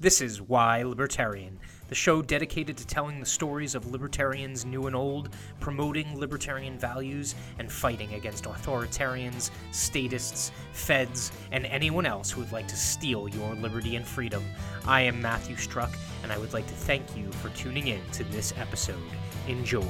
This is Why Libertarian, the show dedicated to telling the stories of libertarians new and old, promoting libertarian values, and fighting against authoritarians, statists, feds, and anyone else who would like to steal your liberty and freedom. I am Matthew Struck, and I would like to thank you for tuning in to this episode. Enjoy.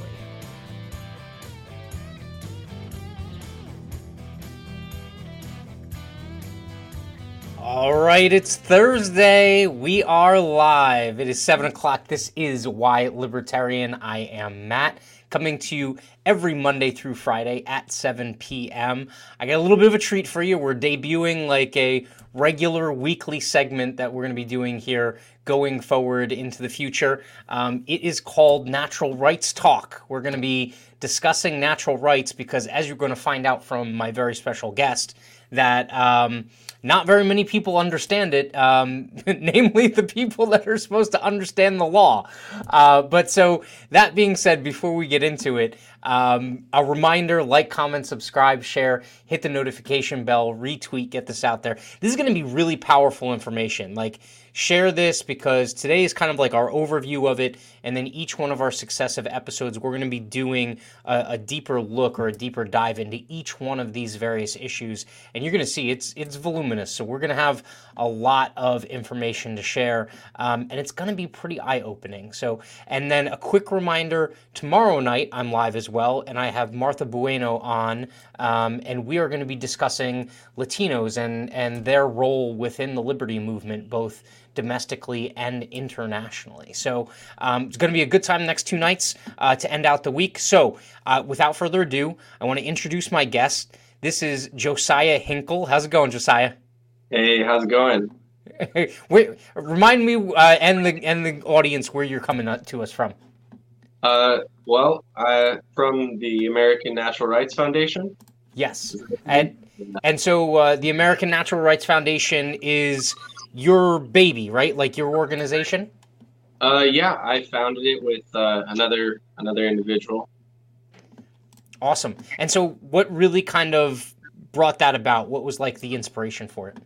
All right, it's Thursday. We are live. It is 7 o'clock. This is Why Libertarian. I am Matt, coming to you every Monday through Friday at 7 p.m. I got a little bit of a treat for you. We're debuting like a regular weekly segment that we're going to be doing here going forward into the future. Um, it is called Natural Rights Talk. We're going to be discussing natural rights because, as you're going to find out from my very special guest, that. Um, not very many people understand it, um, namely the people that are supposed to understand the law. Uh, but so, that being said, before we get into it, um, a reminder like, comment, subscribe, share, hit the notification bell, retweet, get this out there. This is going to be really powerful information. Like, share this because today is kind of like our overview of it. And then each one of our successive episodes, we're going to be doing a, a deeper look or a deeper dive into each one of these various issues. And you're going to see it's it's voluminous. So we're going to have a lot of information to share, um, and it's going to be pretty eye opening. So, and then a quick reminder: tomorrow night I'm live as well, and I have Martha Bueno on, um, and we are going to be discussing Latinos and and their role within the liberty movement, both domestically and internationally. So um, it's going to be a good time next two nights uh, to end out the week. So uh, without further ado, I want to introduce my guest. This is Josiah Hinkle. How's it going, Josiah? Hey, how's it going? Wait, remind me uh, and the and the audience where you're coming to us from. Uh, well, I from the American Natural Rights Foundation. Yes, and and so uh, the American Natural Rights Foundation is your baby, right? Like your organization? Uh, yeah, I founded it with uh, another another individual. Awesome. And so, what really kind of brought that about? What was like the inspiration for it?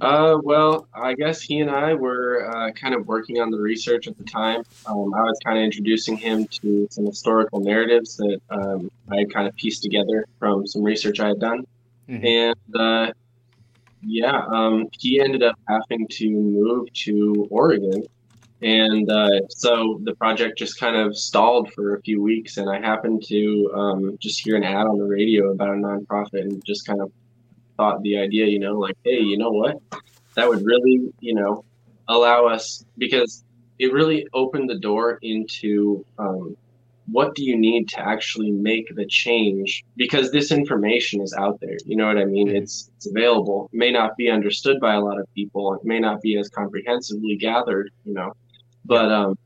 Uh, well, I guess he and I were uh, kind of working on the research at the time. Um, I was kind of introducing him to some historical narratives that um, I had kind of pieced together from some research I had done. Mm-hmm. And uh, yeah, um, he ended up having to move to Oregon. And uh, so the project just kind of stalled for a few weeks. And I happened to um, just hear an ad on the radio about a nonprofit and just kind of thought the idea, you know, like, hey, you know what? That would really, you know, allow us because it really opened the door into um, what do you need to actually make the change? Because this information is out there you know what i mean? It's it's available. It may not be understood by a lot of people. It may not be as comprehensively gathered you know? But um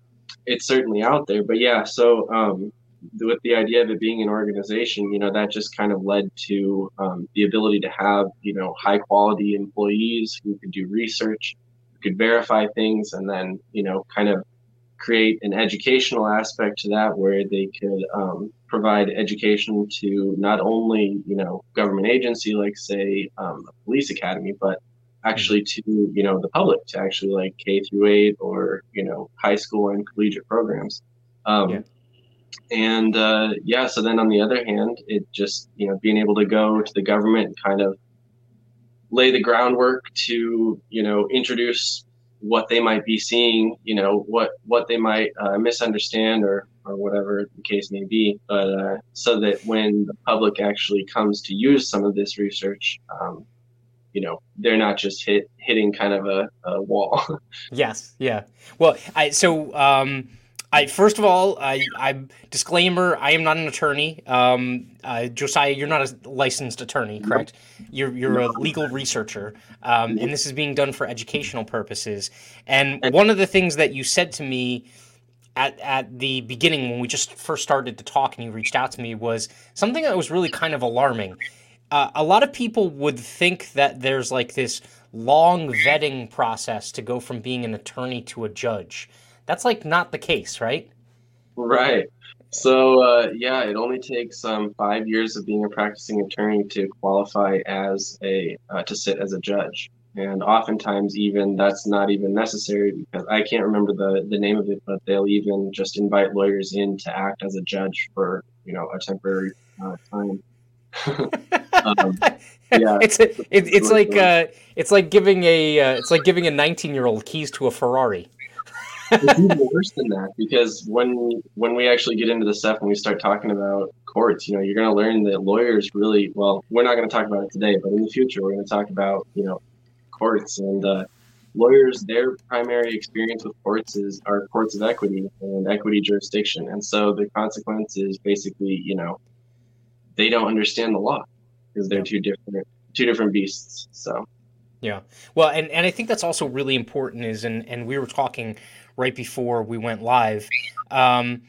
it's certainly out there. But yeah so um with the idea of it being an organization you know that just kind of led to um, the ability to have you know high quality employees who could do research could verify things and then you know kind of create an educational aspect to that where they could um, provide education to not only you know government agency like say um, a police academy but actually to you know the public to actually like k through eight or you know high school and collegiate programs um, yeah. and uh, yeah so then on the other hand it just you know being able to go to the government and kind of lay the groundwork to you know introduce what they might be seeing, you know, what what they might uh, misunderstand or or whatever the case may be, but uh, so that when the public actually comes to use some of this research, um, you know, they're not just hit hitting kind of a, a wall. yes, yeah. Well, I so. Um I first of all, I, I disclaimer: I am not an attorney. Um, uh, Josiah, you're not a licensed attorney, correct? You're you're a legal researcher, um, and this is being done for educational purposes. And one of the things that you said to me at at the beginning when we just first started to talk, and you reached out to me, was something that was really kind of alarming. Uh, a lot of people would think that there's like this long vetting process to go from being an attorney to a judge. That's like not the case, right? Right. So uh, yeah, it only takes um, five years of being a practicing attorney to qualify as a uh, to sit as a judge. and oftentimes even that's not even necessary because I can't remember the the name of it, but they'll even just invite lawyers in to act as a judge for you know a temporary uh, time. um, yeah, it's it, it's like uh, it's like giving a uh, it's like giving a 19 year old keys to a Ferrari. It's even worse than that because when when we actually get into the stuff and we start talking about courts, you know, you're going to learn that lawyers really well. We're not going to talk about it today, but in the future, we're going to talk about you know courts and uh, lawyers. Their primary experience with courts is are courts of equity and equity jurisdiction, and so the consequence is basically you know they don't understand the law because they're two different two different beasts. So. Yeah. Well, and, and I think that's also really important is, and, and we were talking right before we went live, um,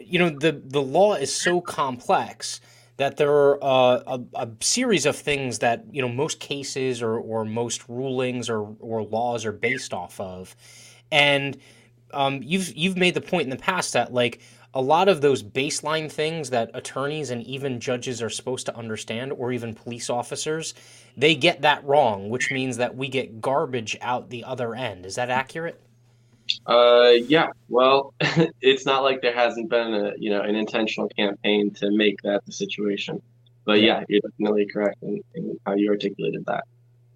you know, the, the law is so complex that there are uh, a, a, series of things that, you know, most cases or, or most rulings or, or laws are based off of. And um, you've, you've made the point in the past that, like, a lot of those baseline things that attorneys and even judges are supposed to understand, or even police officers, they get that wrong, which means that we get garbage out the other end. Is that accurate? Uh, yeah. Well, it's not like there hasn't been a you know an intentional campaign to make that the situation, but yeah, you're definitely correct in, in how you articulated that.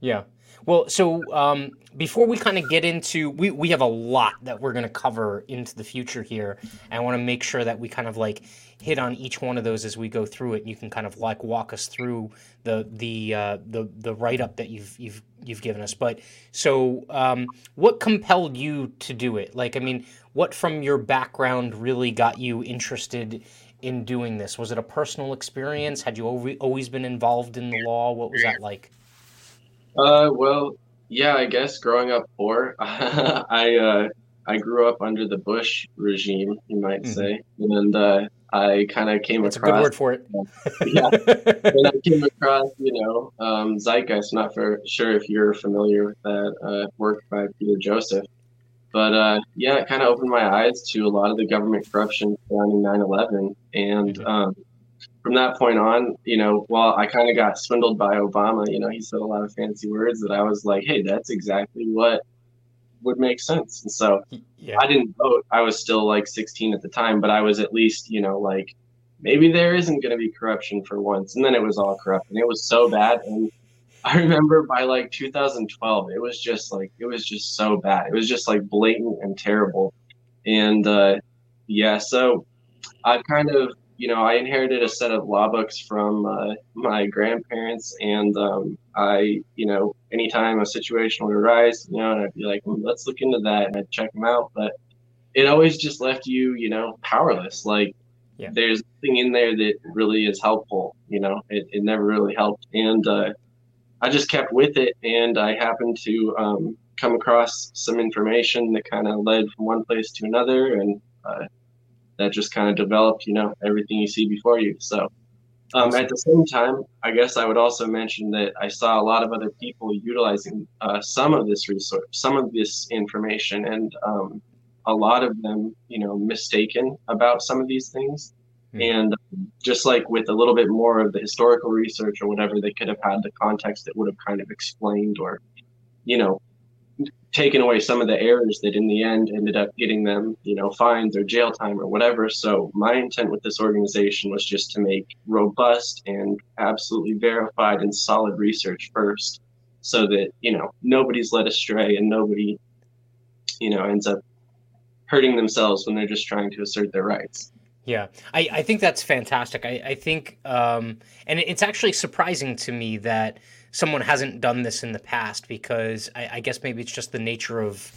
Yeah. Well, so um, before we kind of get into, we, we have a lot that we're going to cover into the future here. And I want to make sure that we kind of like hit on each one of those as we go through it. And you can kind of like walk us through the the uh, the the write up that you've you've you've given us. But so, um, what compelled you to do it? Like, I mean, what from your background really got you interested in doing this? Was it a personal experience? Had you always been involved in the law? What was that like? Uh, well, yeah, I guess growing up poor, I uh, I grew up under the Bush regime, you might mm-hmm. say, and uh, I kind of came That's across. a good word for it. yeah, and I came across, you know, um, Zeitgeist. Not for sure if you're familiar with that uh, work by Peter Joseph, but uh, yeah, it kind of opened my eyes to a lot of the government corruption surrounding 9/11, and mm-hmm. um, from that point on, you know, well, I kind of got swindled by Obama. You know, he said a lot of fancy words that I was like, hey, that's exactly what would make sense. And so yeah. I didn't vote. I was still like 16 at the time, but I was at least, you know, like maybe there isn't going to be corruption for once. And then it was all corrupt and it was so bad. And I remember by like 2012, it was just like, it was just so bad. It was just like blatant and terrible. And uh, yeah, so I've kind of you know, I inherited a set of law books from uh, my grandparents, and um, I, you know, anytime a situation would arise, you know, and I'd be like, well, let's look into that, and I'd check them out. But it always just left you, you know, powerless. Like, yeah. there's nothing in there that really is helpful. You know, it, it never really helped, and uh, I just kept with it, and I happened to um, come across some information that kind of led from one place to another, and uh, that just kind of developed, you know, everything you see before you. So um, at the same time, I guess I would also mention that I saw a lot of other people utilizing uh, some of this resource, some of this information, and um, a lot of them, you know, mistaken about some of these things. Mm-hmm. And just like with a little bit more of the historical research or whatever, they could have had the context that would have kind of explained or, you know, taken away some of the errors that in the end ended up getting them, you know, fines or jail time or whatever. So my intent with this organization was just to make robust and absolutely verified and solid research first so that, you know, nobody's led astray and nobody, you know, ends up hurting themselves when they're just trying to assert their rights. Yeah, I, I think that's fantastic. I, I think, um, and it's actually surprising to me that someone hasn't done this in the past because I, I, guess maybe it's just the nature of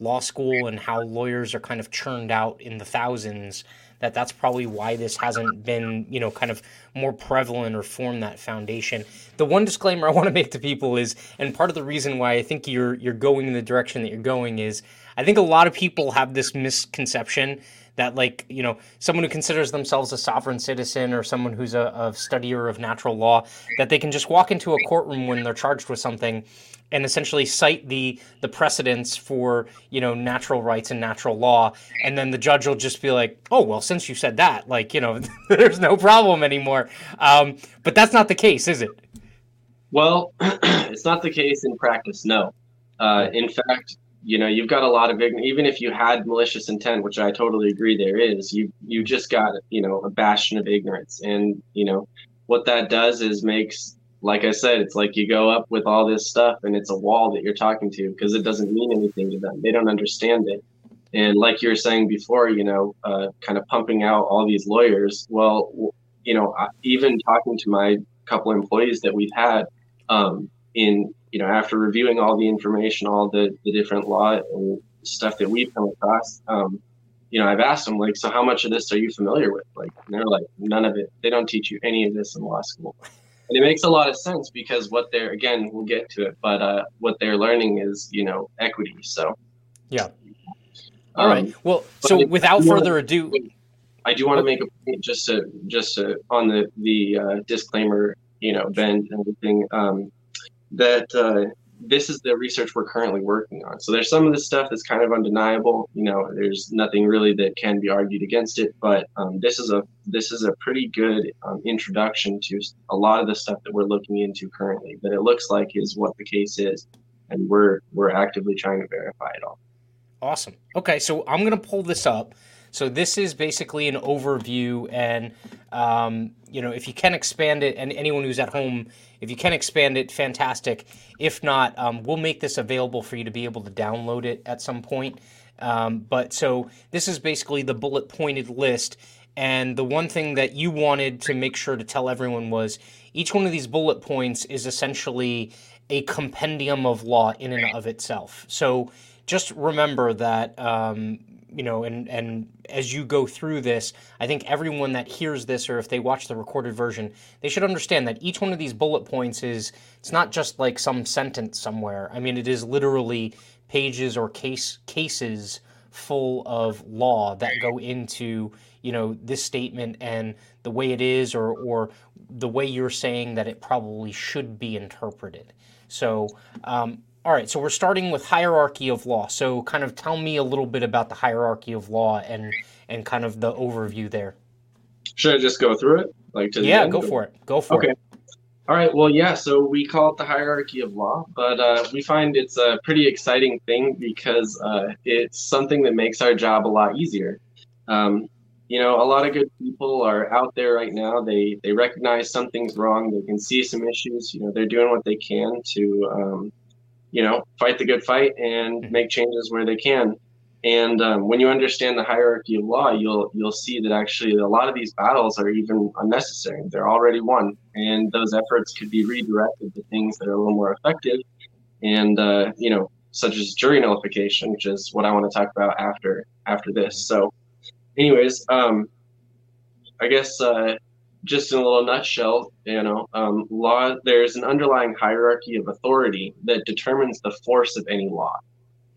law school and how lawyers are kind of churned out in the thousands that that's probably why this hasn't been you know kind of more prevalent or formed that foundation the one disclaimer i want to make to people is and part of the reason why i think you're you're going in the direction that you're going is i think a lot of people have this misconception that like you know someone who considers themselves a sovereign citizen or someone who's a, a studier of natural law that they can just walk into a courtroom when they're charged with something and essentially cite the the precedents for you know natural rights and natural law and then the judge will just be like oh well since you said that like you know there's no problem anymore um, but that's not the case is it Well, it's not the case in practice. No. Uh, in fact, you know, you've got a lot of even if you had malicious intent, which I totally agree there is, you you just got you know a bastion of ignorance, and you know what that does is makes like I said, it's like you go up with all this stuff and it's a wall that you're talking to because it doesn't mean anything to them. They don't understand it. And like you were saying before, you know, uh, kind of pumping out all these lawyers. Well, you know, even talking to my couple employees that we've had um, in, you know, after reviewing all the information, all the, the different law and stuff that we've come across, um, you know, I've asked them like, so how much of this are you familiar with? Like, they're like, none of it. They don't teach you any of this in law school. And it makes a lot of sense because what they're again we'll get to it but uh, what they're learning is you know equity so. Yeah. All um, right. Well so without further ado i do want to make a point just to just to, on the the uh, disclaimer you know bend and everything um, that uh, this is the research we're currently working on. So there's some of the stuff that's kind of undeniable. You know, there's nothing really that can be argued against it. But um, this is a this is a pretty good um, introduction to a lot of the stuff that we're looking into currently. That it looks like is what the case is, and we're we're actively trying to verify it all. Awesome. Okay, so I'm gonna pull this up. So this is basically an overview, and um, you know, if you can expand it, and anyone who's at home, if you can expand it, fantastic. If not, um, we'll make this available for you to be able to download it at some point. Um, but so this is basically the bullet pointed list. And the one thing that you wanted to make sure to tell everyone was each one of these bullet points is essentially a compendium of law in and of itself. So just remember that um, you know, and and as you go through this, I think everyone that hears this or if they watch the recorded version, they should understand that each one of these bullet points is it's not just like some sentence somewhere. I mean, it is literally pages or case cases full of law that go into you know this statement and the way it is or or the way you're saying that it probably should be interpreted. So um, all right, so we're starting with hierarchy of law. So, kind of tell me a little bit about the hierarchy of law and and kind of the overview there. Should I just go through it? Like to yeah, go for it. Go for okay. it. All right. Well, yeah. So we call it the hierarchy of law, but uh, we find it's a pretty exciting thing because uh, it's something that makes our job a lot easier. Um, you know, a lot of good people are out there right now. They they recognize something's wrong. They can see some issues. You know, they're doing what they can to um, you know, fight the good fight and mm-hmm. make changes where they can. And um, when you understand the hierarchy of law, you'll you'll see that actually a lot of these battles are even unnecessary. They're already won, and those efforts could be redirected to things that are a little more effective, and uh, you know, such as jury nullification, which is what I want to talk about after after this. So, anyways, um, I guess uh, just in a little nutshell, you know, um, law, there's an underlying hierarchy of authority that determines the force of any law.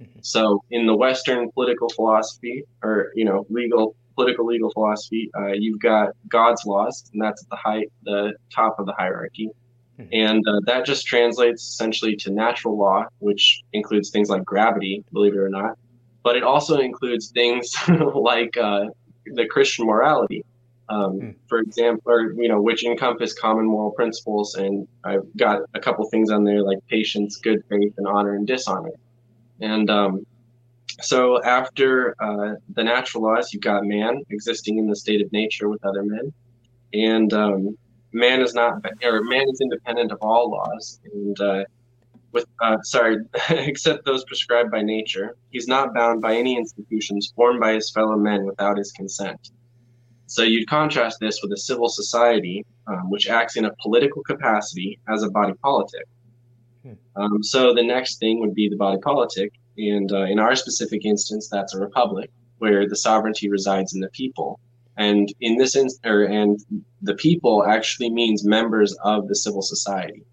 Mm-hmm. So in the Western political philosophy, or, you know, legal, political legal philosophy, uh, you've got God's laws, and that's at the height, the top of the hierarchy. Mm-hmm. And uh, that just translates essentially to natural law, which includes things like gravity, believe it or not. But it also includes things like uh, the Christian morality, um, mm. for example, or you know, which encompass common moral principles. And I've got a couple things on there like patience, good faith, and honor and dishonor. And um, so after uh, the natural laws, you've got man existing in the state of nature with other men, and um, man is not, or man is independent of all laws, and uh, with uh, sorry, except those prescribed by nature. He's not bound by any institutions formed by his fellow men without his consent. So you'd contrast this with a civil society, um, which acts in a political capacity as a body politic. Hmm. Um, so the next thing would be the body politic, and uh, in our specific instance, that's a republic where the sovereignty resides in the people. And in this instance, and the people actually means members of the civil society.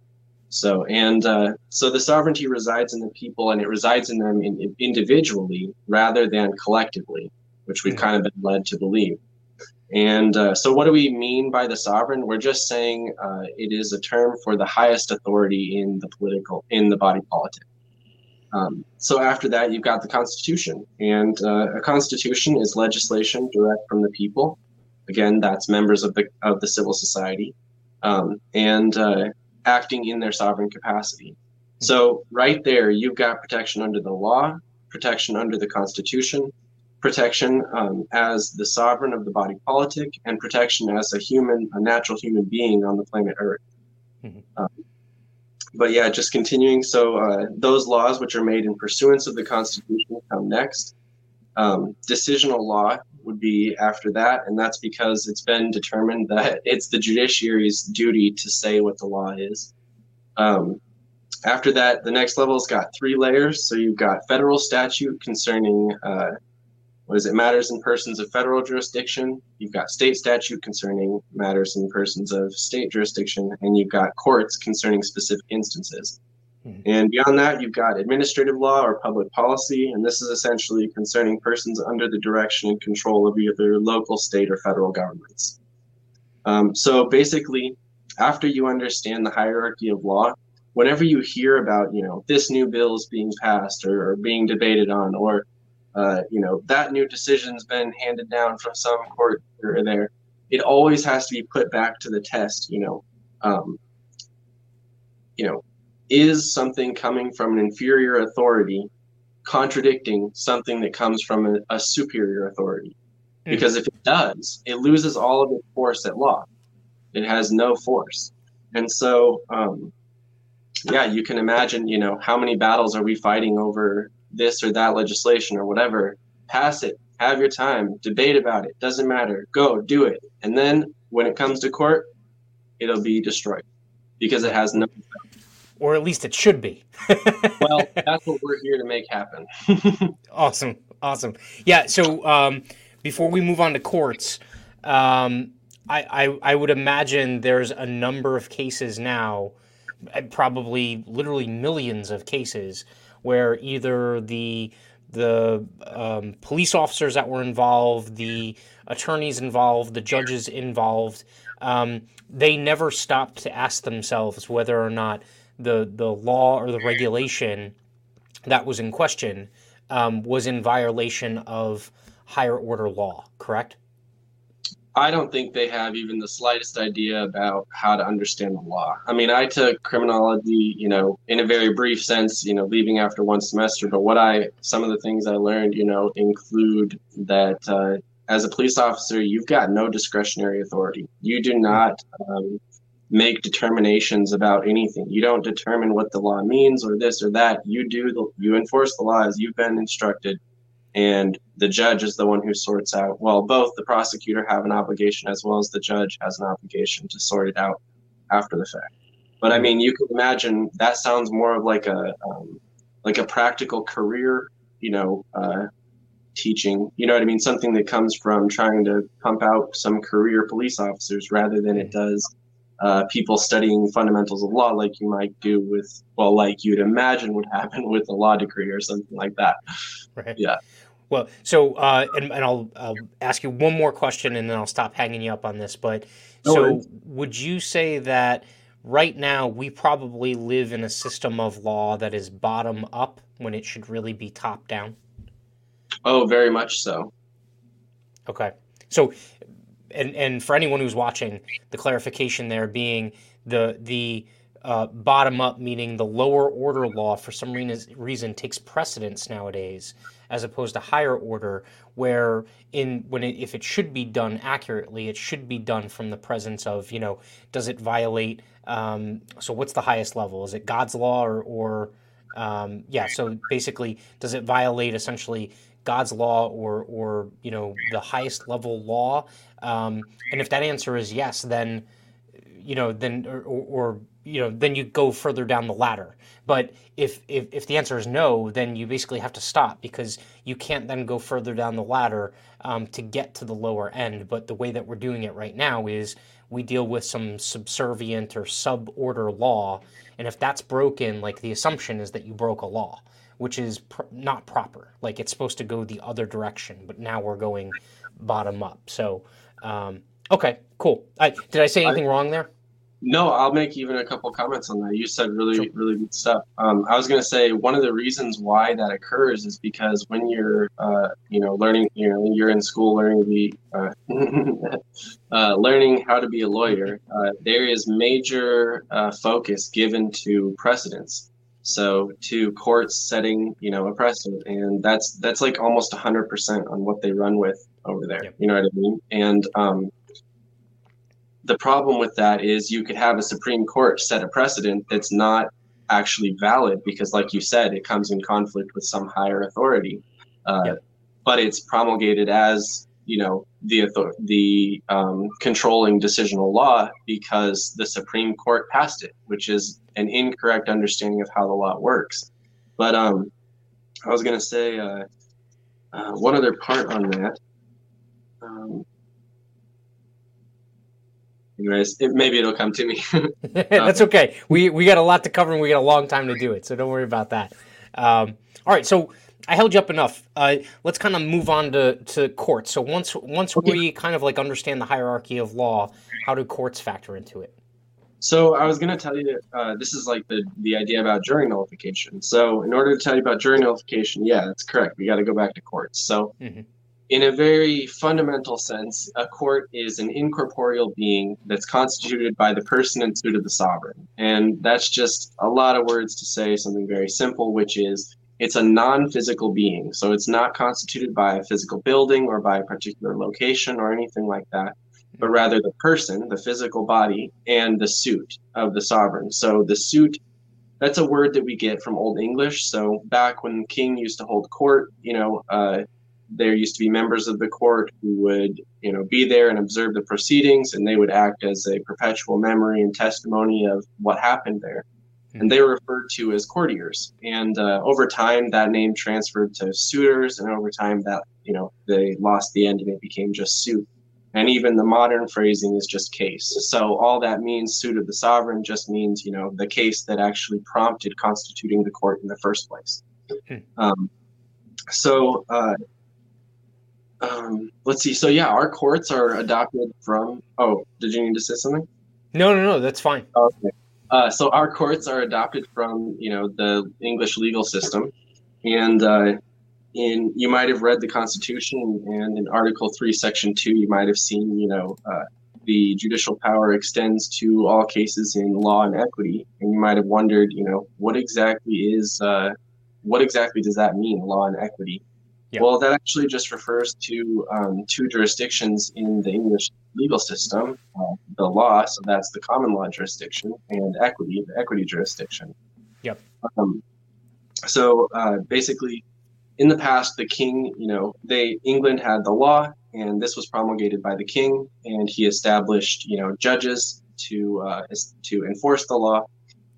So and uh, so the sovereignty resides in the people, and it resides in them in, in individually rather than collectively, which we've hmm. kind of been led to believe. And uh, so, what do we mean by the sovereign? We're just saying uh, it is a term for the highest authority in the political, in the body politic. Um, so after that, you've got the Constitution, and uh, a Constitution is legislation direct from the people. Again, that's members of the of the civil society, um, and uh, acting in their sovereign capacity. So, right there, you've got protection under the law, protection under the Constitution, protection um, as the sovereign of the body politic, and protection as a human, a natural human being on the planet Earth. Mm-hmm. Um, but yeah, just continuing. So, uh, those laws which are made in pursuance of the Constitution come next. Um, decisional law would be after that, and that's because it's been determined that it's the judiciary's duty to say what the law is. Um, after that, the next level's got three layers. So you've got federal statute concerning uh, what is it matters in persons of federal jurisdiction. You've got state statute concerning matters in persons of state jurisdiction, and you've got courts concerning specific instances. Mm-hmm. And beyond that, you've got administrative law or public policy, and this is essentially concerning persons under the direction and control of either local, state, or federal governments. Um, so basically, after you understand the hierarchy of law, whenever you hear about, you know, this new bill is being passed or, or being debated on, or, uh, you know, that new decision's been handed down from some court here or there, it always has to be put back to the test, you know. Um, you know, is something coming from an inferior authority contradicting something that comes from a, a superior authority? Mm. Because if it does, it loses all of its force at law. It has no force. And so, um, yeah, you can imagine, you know, how many battles are we fighting over this or that legislation or whatever? Pass it, have your time, debate about it, doesn't matter, go do it. And then when it comes to court, it'll be destroyed because it has no or at least it should be. well, that's what we're here to make happen. awesome, awesome. Yeah. So um, before we move on to courts, um, I, I, I would imagine there's a number of cases now, probably literally millions of cases, where either the the um, police officers that were involved, the attorneys involved, the judges involved, um, they never stopped to ask themselves whether or not the the law or the regulation that was in question um, was in violation of higher order law. Correct. I don't think they have even the slightest idea about how to understand the law. I mean, I took criminology, you know, in a very brief sense, you know, leaving after one semester. But what I, some of the things I learned, you know, include that uh, as a police officer, you've got no discretionary authority. You do not um, make determinations about anything. You don't determine what the law means or this or that. You do the, you enforce the law as you've been instructed, and the judge is the one who sorts out. Well, both the prosecutor have an obligation as well as the judge has an obligation to sort it out after the fact. But I mean, you can imagine that sounds more of like a um, like a practical career, you know, uh, teaching. You know what I mean? Something that comes from trying to pump out some career police officers rather than it does uh, people studying fundamentals of law like you might do with well like you'd imagine would happen with a law degree or something like that right yeah well so uh, and, and I'll, I'll ask you one more question and then i'll stop hanging you up on this but no so worries. would you say that right now we probably live in a system of law that is bottom up when it should really be top down? Oh very much so. Okay. So and and for anyone who's watching, the clarification there being the the uh, bottom up, meaning the lower order law for some reason takes precedence nowadays, as opposed to higher order, where in when it, if it should be done accurately, it should be done from the presence of you know does it violate? Um, so what's the highest level? Is it God's law or or um, yeah? So basically, does it violate essentially God's law or or you know the highest level law? Um, and if that answer is yes, then you know then or, or, you know then you go further down the ladder. But if, if if the answer is no, then you basically have to stop because you can't then go further down the ladder um, to get to the lower end. But the way that we're doing it right now is we deal with some subservient or suborder law, and if that's broken, like the assumption is that you broke a law which is pr- not proper. Like it's supposed to go the other direction, but now we're going bottom up. So, um, okay, cool. I, did I say anything I, wrong there? No, I'll make even a couple comments on that. You said really, sure. really good stuff. Um, I was going to say one of the reasons why that occurs is because when you're, uh, you know, learning, you know, you're in school learning the, uh, uh, learning how to be a lawyer, uh, there is major uh, focus given to precedents. So to courts setting, you know, a precedent, and that's that's like almost hundred percent on what they run with over there. Yep. You know what I mean? And um, the problem with that is you could have a Supreme Court set a precedent that's not actually valid because, like you said, it comes in conflict with some higher authority. Uh, yep. But it's promulgated as you know the author- the um, controlling decisional law because the Supreme Court passed it, which is an incorrect understanding of how the law works. But um, I was going to say uh, uh, one other part on that. Um, anyways, it, maybe it'll come to me. That's okay. We we got a lot to cover and we got a long time to do it, so don't worry about that. Um, all right, so I held you up enough. Uh, let's kind of move on to, to courts. So once once okay. we kind of like understand the hierarchy of law, how do courts factor into it? So I was going to tell you, uh, this is like the the idea about jury nullification. So in order to tell you about jury nullification, yeah, that's correct. We got to go back to courts. So. Mm-hmm in a very fundamental sense, a court is an incorporeal being that's constituted by the person and suit of the sovereign. And that's just a lot of words to say something very simple, which is it's a non physical being. So it's not constituted by a physical building or by a particular location or anything like that, but rather the person, the physical body, and the suit of the sovereign. So the suit that's a word that we get from Old English. So back when king used to hold court, you know, uh, there used to be members of the court who would you know be there and observe the proceedings and they would act as a perpetual memory and testimony of what happened there mm-hmm. and they were referred to as courtiers and uh, over time that name transferred to suitors and over time that you know they lost the end and it became just suit and even the modern phrasing is just case so all that means suit of the sovereign just means you know the case that actually prompted constituting the court in the first place mm-hmm. um, so uh, um, let's see. So yeah, our courts are adopted from. Oh, did you need to say something? No, no, no. That's fine. Okay. Uh, so our courts are adopted from you know the English legal system, and uh, in you might have read the Constitution, and in Article Three, Section Two, you might have seen you know uh, the judicial power extends to all cases in law and equity, and you might have wondered, you know, what exactly is uh, what exactly does that mean, law and equity? Yeah. Well, that actually just refers to um, two jurisdictions in the English legal system uh, the law, so that's the common law jurisdiction, and equity, the equity jurisdiction. Yep. Um, so uh, basically, in the past, the king, you know, they England had the law, and this was promulgated by the king, and he established, you know, judges to uh, to enforce the law.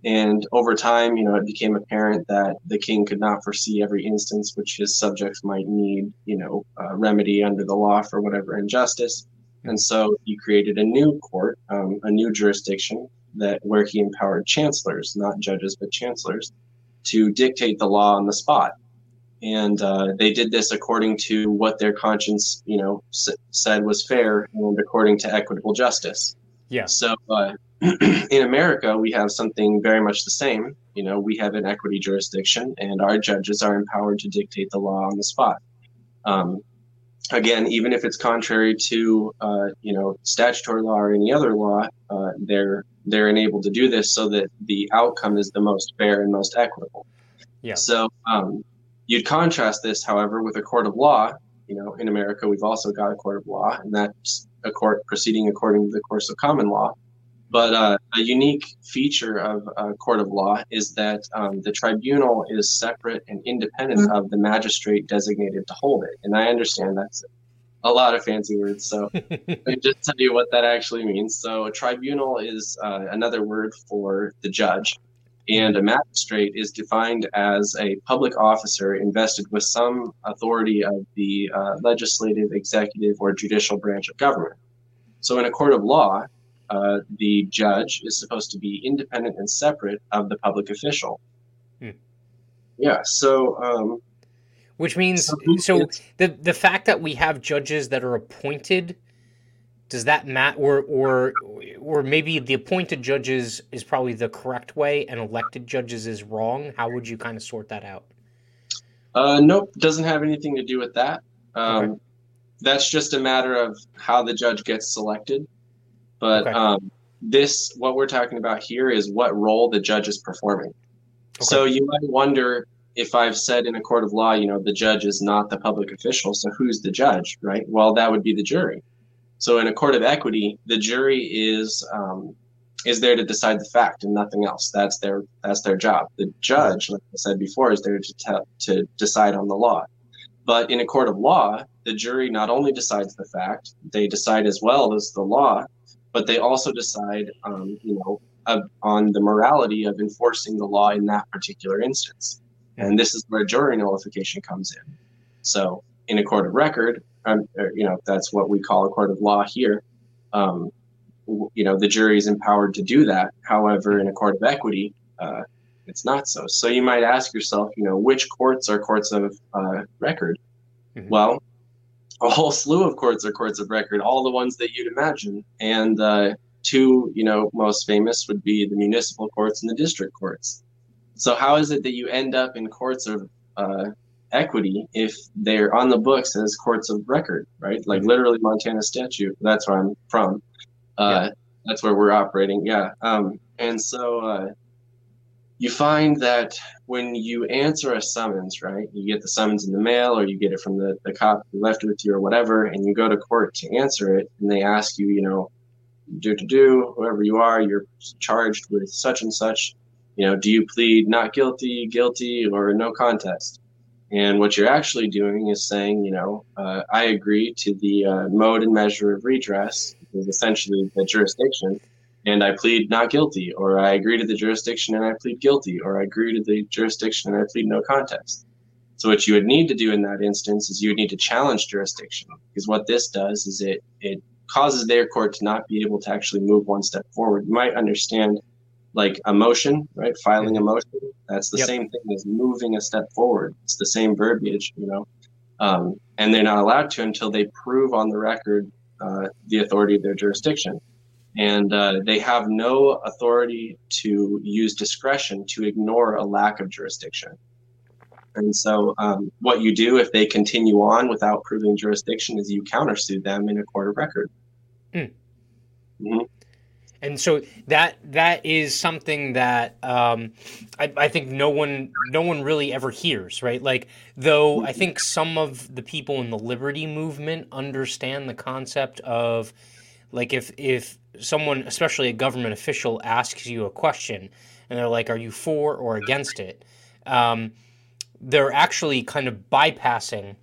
And over time, you know, it became apparent that the king could not foresee every instance which his subjects might need, you know, remedy under the law for whatever injustice. And so he created a new court, um, a new jurisdiction that where he empowered chancellors, not judges, but chancellors, to dictate the law on the spot. And uh, they did this according to what their conscience, you know, s- said was fair and according to equitable justice. Yeah. So uh, in America, we have something very much the same. You know, we have an equity jurisdiction, and our judges are empowered to dictate the law on the spot. Um, again, even if it's contrary to uh, you know statutory law or any other law, uh, they're they're enabled to do this so that the outcome is the most fair and most equitable. Yeah. So um, you'd contrast this, however, with a court of law. You know, in America, we've also got a court of law, and that's a court proceeding according to the course of common law. But uh, a unique feature of a court of law is that um, the tribunal is separate and independent mm-hmm. of the magistrate designated to hold it. And I understand that's a lot of fancy words. So me just tell you what that actually means. So a tribunal is uh, another word for the judge. And a magistrate is defined as a public officer invested with some authority of the uh, legislative, executive, or judicial branch of government. So in a court of law, uh, the judge is supposed to be independent and separate of the public official. Hmm. Yeah. So. Um, Which means so, so the the fact that we have judges that are appointed does that matter or or or maybe the appointed judges is probably the correct way and elected judges is wrong how would you kind of sort that out uh, nope doesn't have anything to do with that um, Okay. that's just a matter of how the judge gets selected but Okay. um, this what we're talking about here is what role the judge is performing. So you might wonder if i've said in a court of law you know the judge is not the public official so who's the judge right? Well that would be the jury. So in a court of equity the jury is um, is there to decide the fact and nothing else. That's their that's their job. The judge like i said before is there to tell, to decide on the law. But in a court of law the jury not only decides the fact they decide as well as the law but they also decide um, you know uh, on the morality of enforcing the law in that particular instance. And this is where jury nullification comes in. So in a court of record um, or, you know that's what we call a court of law here um, you know the jury is empowered to do that. However in a court of equity uh, it's not so. So you might ask yourself you know which courts are courts of uh, record? Mhm. well a whole slew of courts are courts of record all the ones that you'd imagine and uh, two you know most famous would be the municipal courts and the district courts so how is it that you end up in courts of uh, equity if they're on the books as courts of record, right? Like Mhm. literally Montana statute. That's where I'm from. Uh, That's where we're operating. Yeah. Um, and so uh, you find that when you answer a summons, right? You get the summons in the mail or you get it from the, the cop who left it with you or whatever, and you go to court to answer it, and they ask you, you know, do to do, whoever you are, you're charged with such and such. You know, do you plead not guilty, guilty, or no contest? And what you're actually doing is saying, you know, uh, I agree to the uh, mode and measure of redress, is essentially the jurisdiction, and I plead not guilty, or I agree to the jurisdiction and I plead guilty, or I agree to the jurisdiction and I plead no contest. So what you would need to do in that instance is you would need to challenge jurisdiction, because what this does is it it causes their court to not be able to actually move one step forward. You might understand like a motion, right? Filing a motion. That's the Yep. same thing as moving a step forward. It's the same verbiage, you know. Um, and they're not allowed to until they prove on the record uh, the authority of their jurisdiction. And uh, they have no authority to use discretion to ignore a lack of jurisdiction. And so, um, what you do if they continue on without proving jurisdiction is you countersue them in a court of record. Hmm. and so that that is something that um, I, I think no one no one really ever hears, right? Like though I think some of the people in the liberty movement understand the concept of like if if someone, especially a government official, asks you a question and they're like, "Are you for or against it?" Um, they're actually kind of bypassing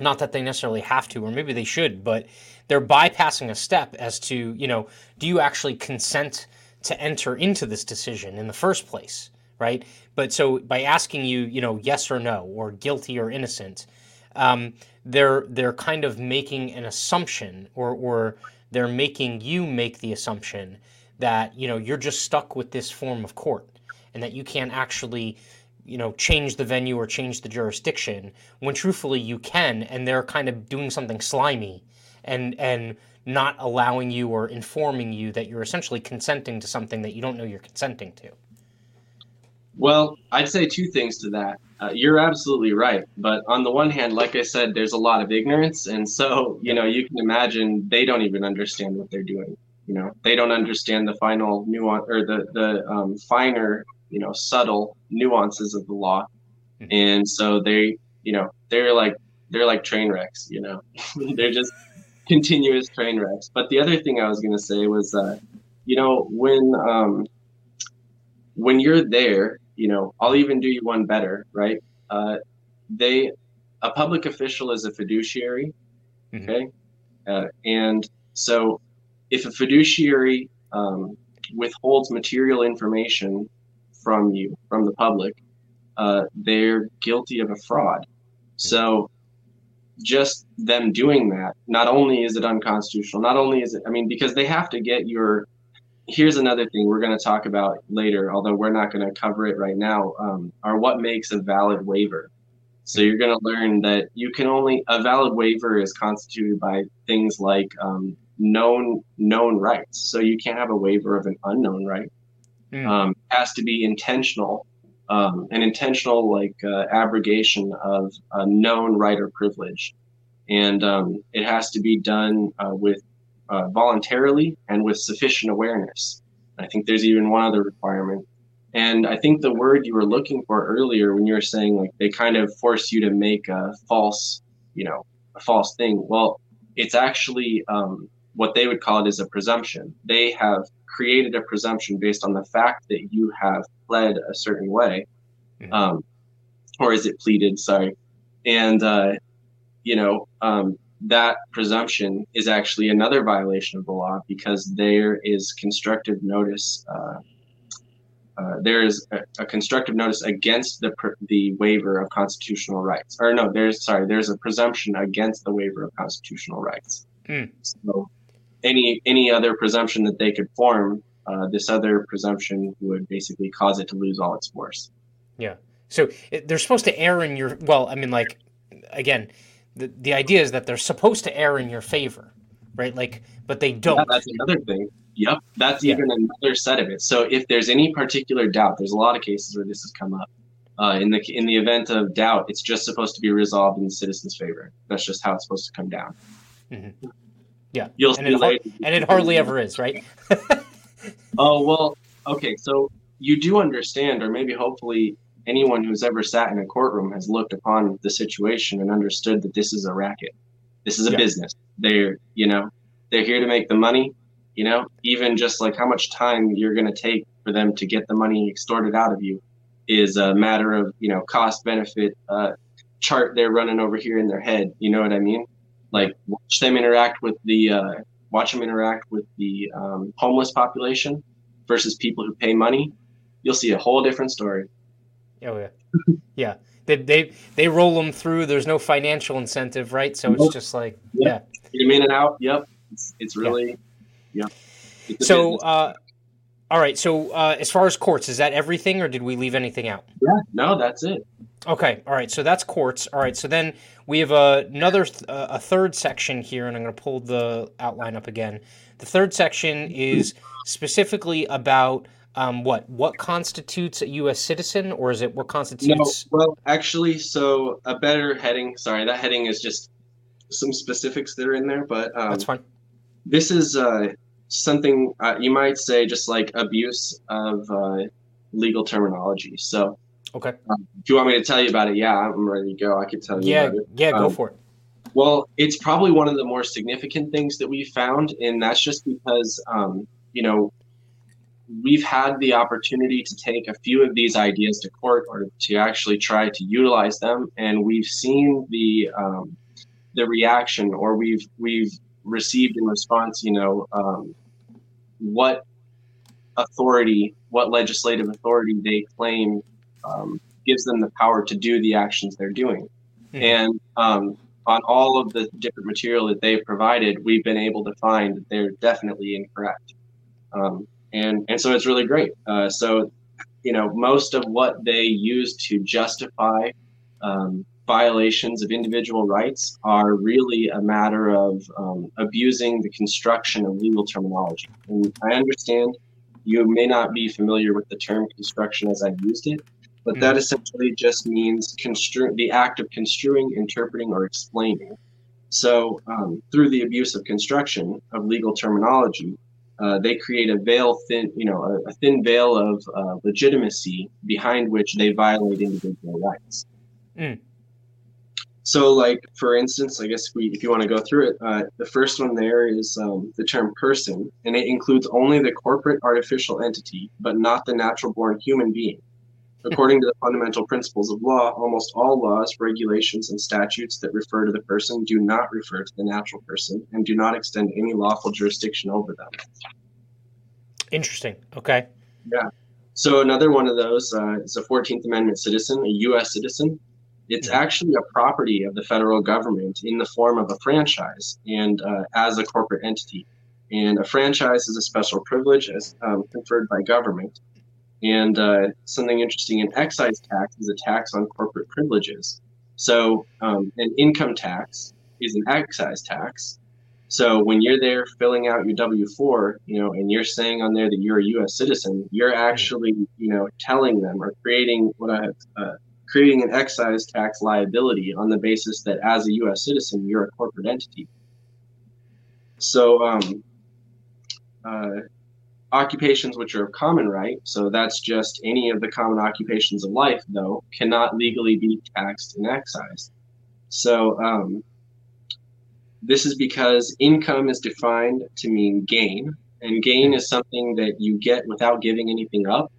not that they necessarily have to or maybe they should but they're bypassing a step as to you know do you actually consent to enter into this decision in the first place right but so by asking you you know yes or no or guilty or innocent um, they're they're kind of making an assumption or or they're making you make the assumption that you know you're just stuck with this form of court and that you can't actually you know change the venue or change the jurisdiction when truthfully you can and they're kind of doing something slimy and and not allowing you or informing you that you're essentially consenting to something that you don't know you're consenting to Well, I'd say two things to that. Uh, you're absolutely right. But on the one hand, like I said, there's a lot of ignorance. And so, you know, you can imagine they don't even understand what they're doing. You know, they don't understand the final nuance or the, the um, finer, you know, subtle nuances of the law. Mhm. And so they, you know, they're like, they're like train wrecks, you know, they're just continuous train wrecks. But the other thing I was going to say was, uh, you know, when, um, when you're there, you know, I'll even do you one better, right? Uh, they, a public official is a fiduciary, Mhm. okay, uh, and so if a fiduciary um, withholds material information from you, from the public, uh, they're guilty of a fraud. So just them doing that, not only is it unconstitutional, not only is it, I mean, because they have to get your here's another thing we're going to talk about later, although we're not going to cover it right now, um, are what makes a valid waiver. So you're going to learn that you can only a valid waiver is constituted by things like um, known known rights. So you can't have a waiver of an unknown right. Mm. Um, it has to be intentional, um, an intentional like uh, abrogation of a known right or privilege, and um, it has to be done uh, with uh, voluntarily and with sufficient awareness. I think there's even one other requirement. And I think the word you were looking for earlier when you were saying like they kind of force you to make a false, you know, a false thing. Well, it's actually um, what they would call it is a presumption. They have created a presumption based on the fact that you have pled a certain way, mm-hmm. um, or is it pleaded? Sorry, and uh, you know um, that presumption is actually another violation of the law because there is constructive notice. Uh, uh, there is a, a, constructive notice against the the waiver of constitutional rights. Or no, there's sorry, there's a presumption against the waiver of constitutional rights. Mm. So any any other presumption that they could form, uh, this other presumption would basically cause it to lose all its force. Yeah. So they're supposed to err in your well. I mean, like again, the the idea is that they're supposed to err in your favor, right? Like, but they don't. Yeah, that's another thing. Yep, that's yeah. even another set of it. So if there's any particular doubt, there's a lot of cases where this has come up. Uh, in the in the event of doubt, it's just supposed to be resolved in the citizen's favor. That's just how it's supposed to come down. Mm-hmm. Yeah, you'll and, it, and it hardly ever is, right? oh well, okay. So you do understand, or maybe hopefully anyone who's ever sat in a courtroom has looked upon the situation and understood that this is a racket. This is a yeah. business. They're you know they're here to make the money you know even just like how much time you're going to take for them to get the money extorted out of you is a matter of you know cost benefit uh, chart they're running over here in their head you know what i mean like watch them interact with the uh, watch them interact with the um, homeless population versus people who pay money you'll see a whole different story oh yeah yeah they, they they roll them through there's no financial incentive right so it's just like yep. yeah them in and out yep it's, it's really yeah yeah. So, uh, all right. So, uh, as far as courts, is that everything, or did we leave anything out? Yeah. No, that's it. Okay. All right. So that's courts. All right. So then we have another uh, a third section here, and I'm going to pull the outline up again. The third section is specifically about um, what what constitutes a U.S. citizen, or is it what constitutes? No, well, actually, so a better heading. Sorry, that heading is just some specifics that are in there, but um, that's fine. This is uh, something uh, you might say just like abuse of uh, legal terminology. So, okay, um, if you want me to tell you about it, yeah, I'm ready to go. I can tell you. Yeah, yeah, go um, for it. Well, it's probably one of the more significant things that we found, and that's just because um, you know we've had the opportunity to take a few of these ideas to court or to actually try to utilize them, and we've seen the um, the reaction, or we've we've received in response, you know, um, what authority, what legislative authority they claim um, gives them the power to do the actions they're doing. Mm-hmm. And um, on all of the different material that they've provided, we've been able to find that they're definitely incorrect. Um, and, and so it's really great. Uh, so, you know, most of what they use to justify um, violations of individual rights are really a matter of um, abusing the construction of legal terminology. And I understand you may not be familiar with the term construction as I've used it, but that essentially just means construe the act of construing, interpreting, or explaining. So, um, through the abuse of construction of legal terminology, uh, they create a veil thin, you know, a, a thin veil of uh, legitimacy behind which they violate individual rights. Mm. So, like for instance, I guess we, if you want to go through it, uh, the first one there is um, the term person, and it includes only the corporate artificial entity, but not the natural-born human being. According to the fundamental principles of law, almost all laws, regulations, and statutes that refer to the person do not refer to the natural person and do not extend any lawful jurisdiction over them. Interesting. Okay. Yeah. So another one of those uh, is a 14th Amendment citizen, a U.S. citizen, it's actually a property of the federal government in the form of a franchise and uh, as a corporate entity. And a franchise is a special privilege as um, conferred by government. And uh, something interesting an excise tax is a tax on corporate privileges. So um, an income tax is an excise tax. So when you're there filling out your W four, you know, and you're saying on there that you're a U.S. citizen, you're actually, you know, telling them or creating what I uh, creating an excise tax liability on the basis that as a U.S. citizen, you're a corporate entity. So, um, uh, occupations which are of common right, so that's just any of the common occupations of life, though, cannot legally be taxed and excised. So, um, this is because income is defined to mean gain, and gain is something that you get without giving anything up.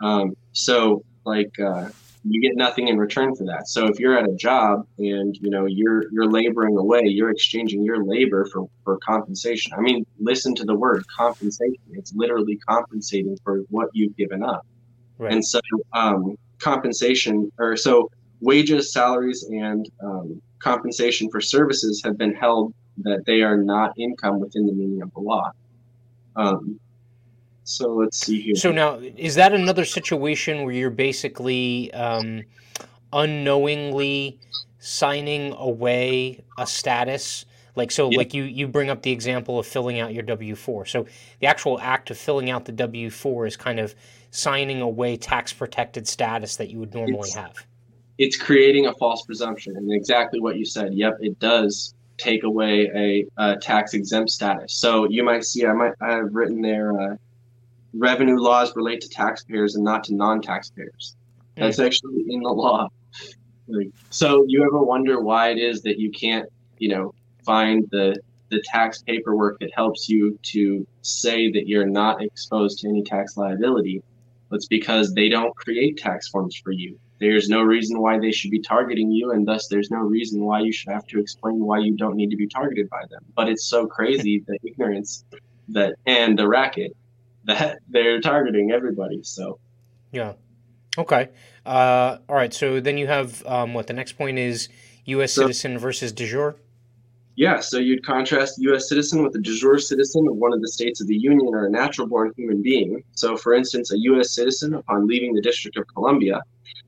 Um, so, like, uh, you get nothing in return for that. So if you're at a job and you know you're you're laboring away, you're exchanging your labor for for compensation. I mean, listen to the word compensation. It's literally compensating for what you've given up. Right. And so um, compensation, or so wages, salaries, and um, compensation for services have been held that they are not income within the meaning of the law. Um, so let's see here. So now, is that another situation where you're basically um, unknowingly signing away a status? Like so, yeah. like you you bring up the example of filling out your W four. So the actual act of filling out the W four is kind of signing away tax protected status that you would normally it's, have. It's creating a false presumption, and exactly what you said. Yep, it does take away a, a tax exempt status. So you might see, I might I have written there. Uh, revenue laws relate to taxpayers and not to non-taxpayers. That's mm. actually in the law. Like, so you ever wonder why it is that you can't, you know, find the the tax paperwork that helps you to say that you're not exposed to any tax liability? It's because they don't create tax forms for you. There's no reason why they should be targeting you, and thus there's no reason why you should have to explain why you don't need to be targeted by them. But it's so crazy the ignorance that and the racket that they're targeting everybody. So, yeah. Okay. Uh, all right. So then you have um, what the next point is U.S. So, citizen versus de jure. Yeah. So you'd contrast U.S. citizen with a de jure citizen of one of the states of the Union or a natural born human being. So, for instance, a U.S. citizen, upon leaving the District of Columbia,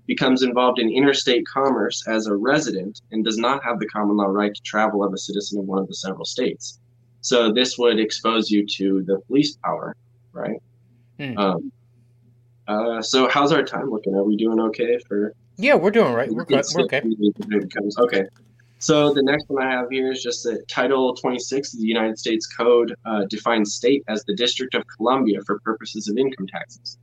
becomes involved in interstate commerce as a resident and does not have the common law right to travel of a citizen of one of the several states. So, this would expose you to the police power right? Hmm. Um, uh, so how's our time looking? Are we doing okay for? Yeah, we're doing right. We're, good. we're okay. Okay. So the next one I have here is just that Title 26 of the United States Code uh, defines state as the District of Columbia for purposes of income taxes.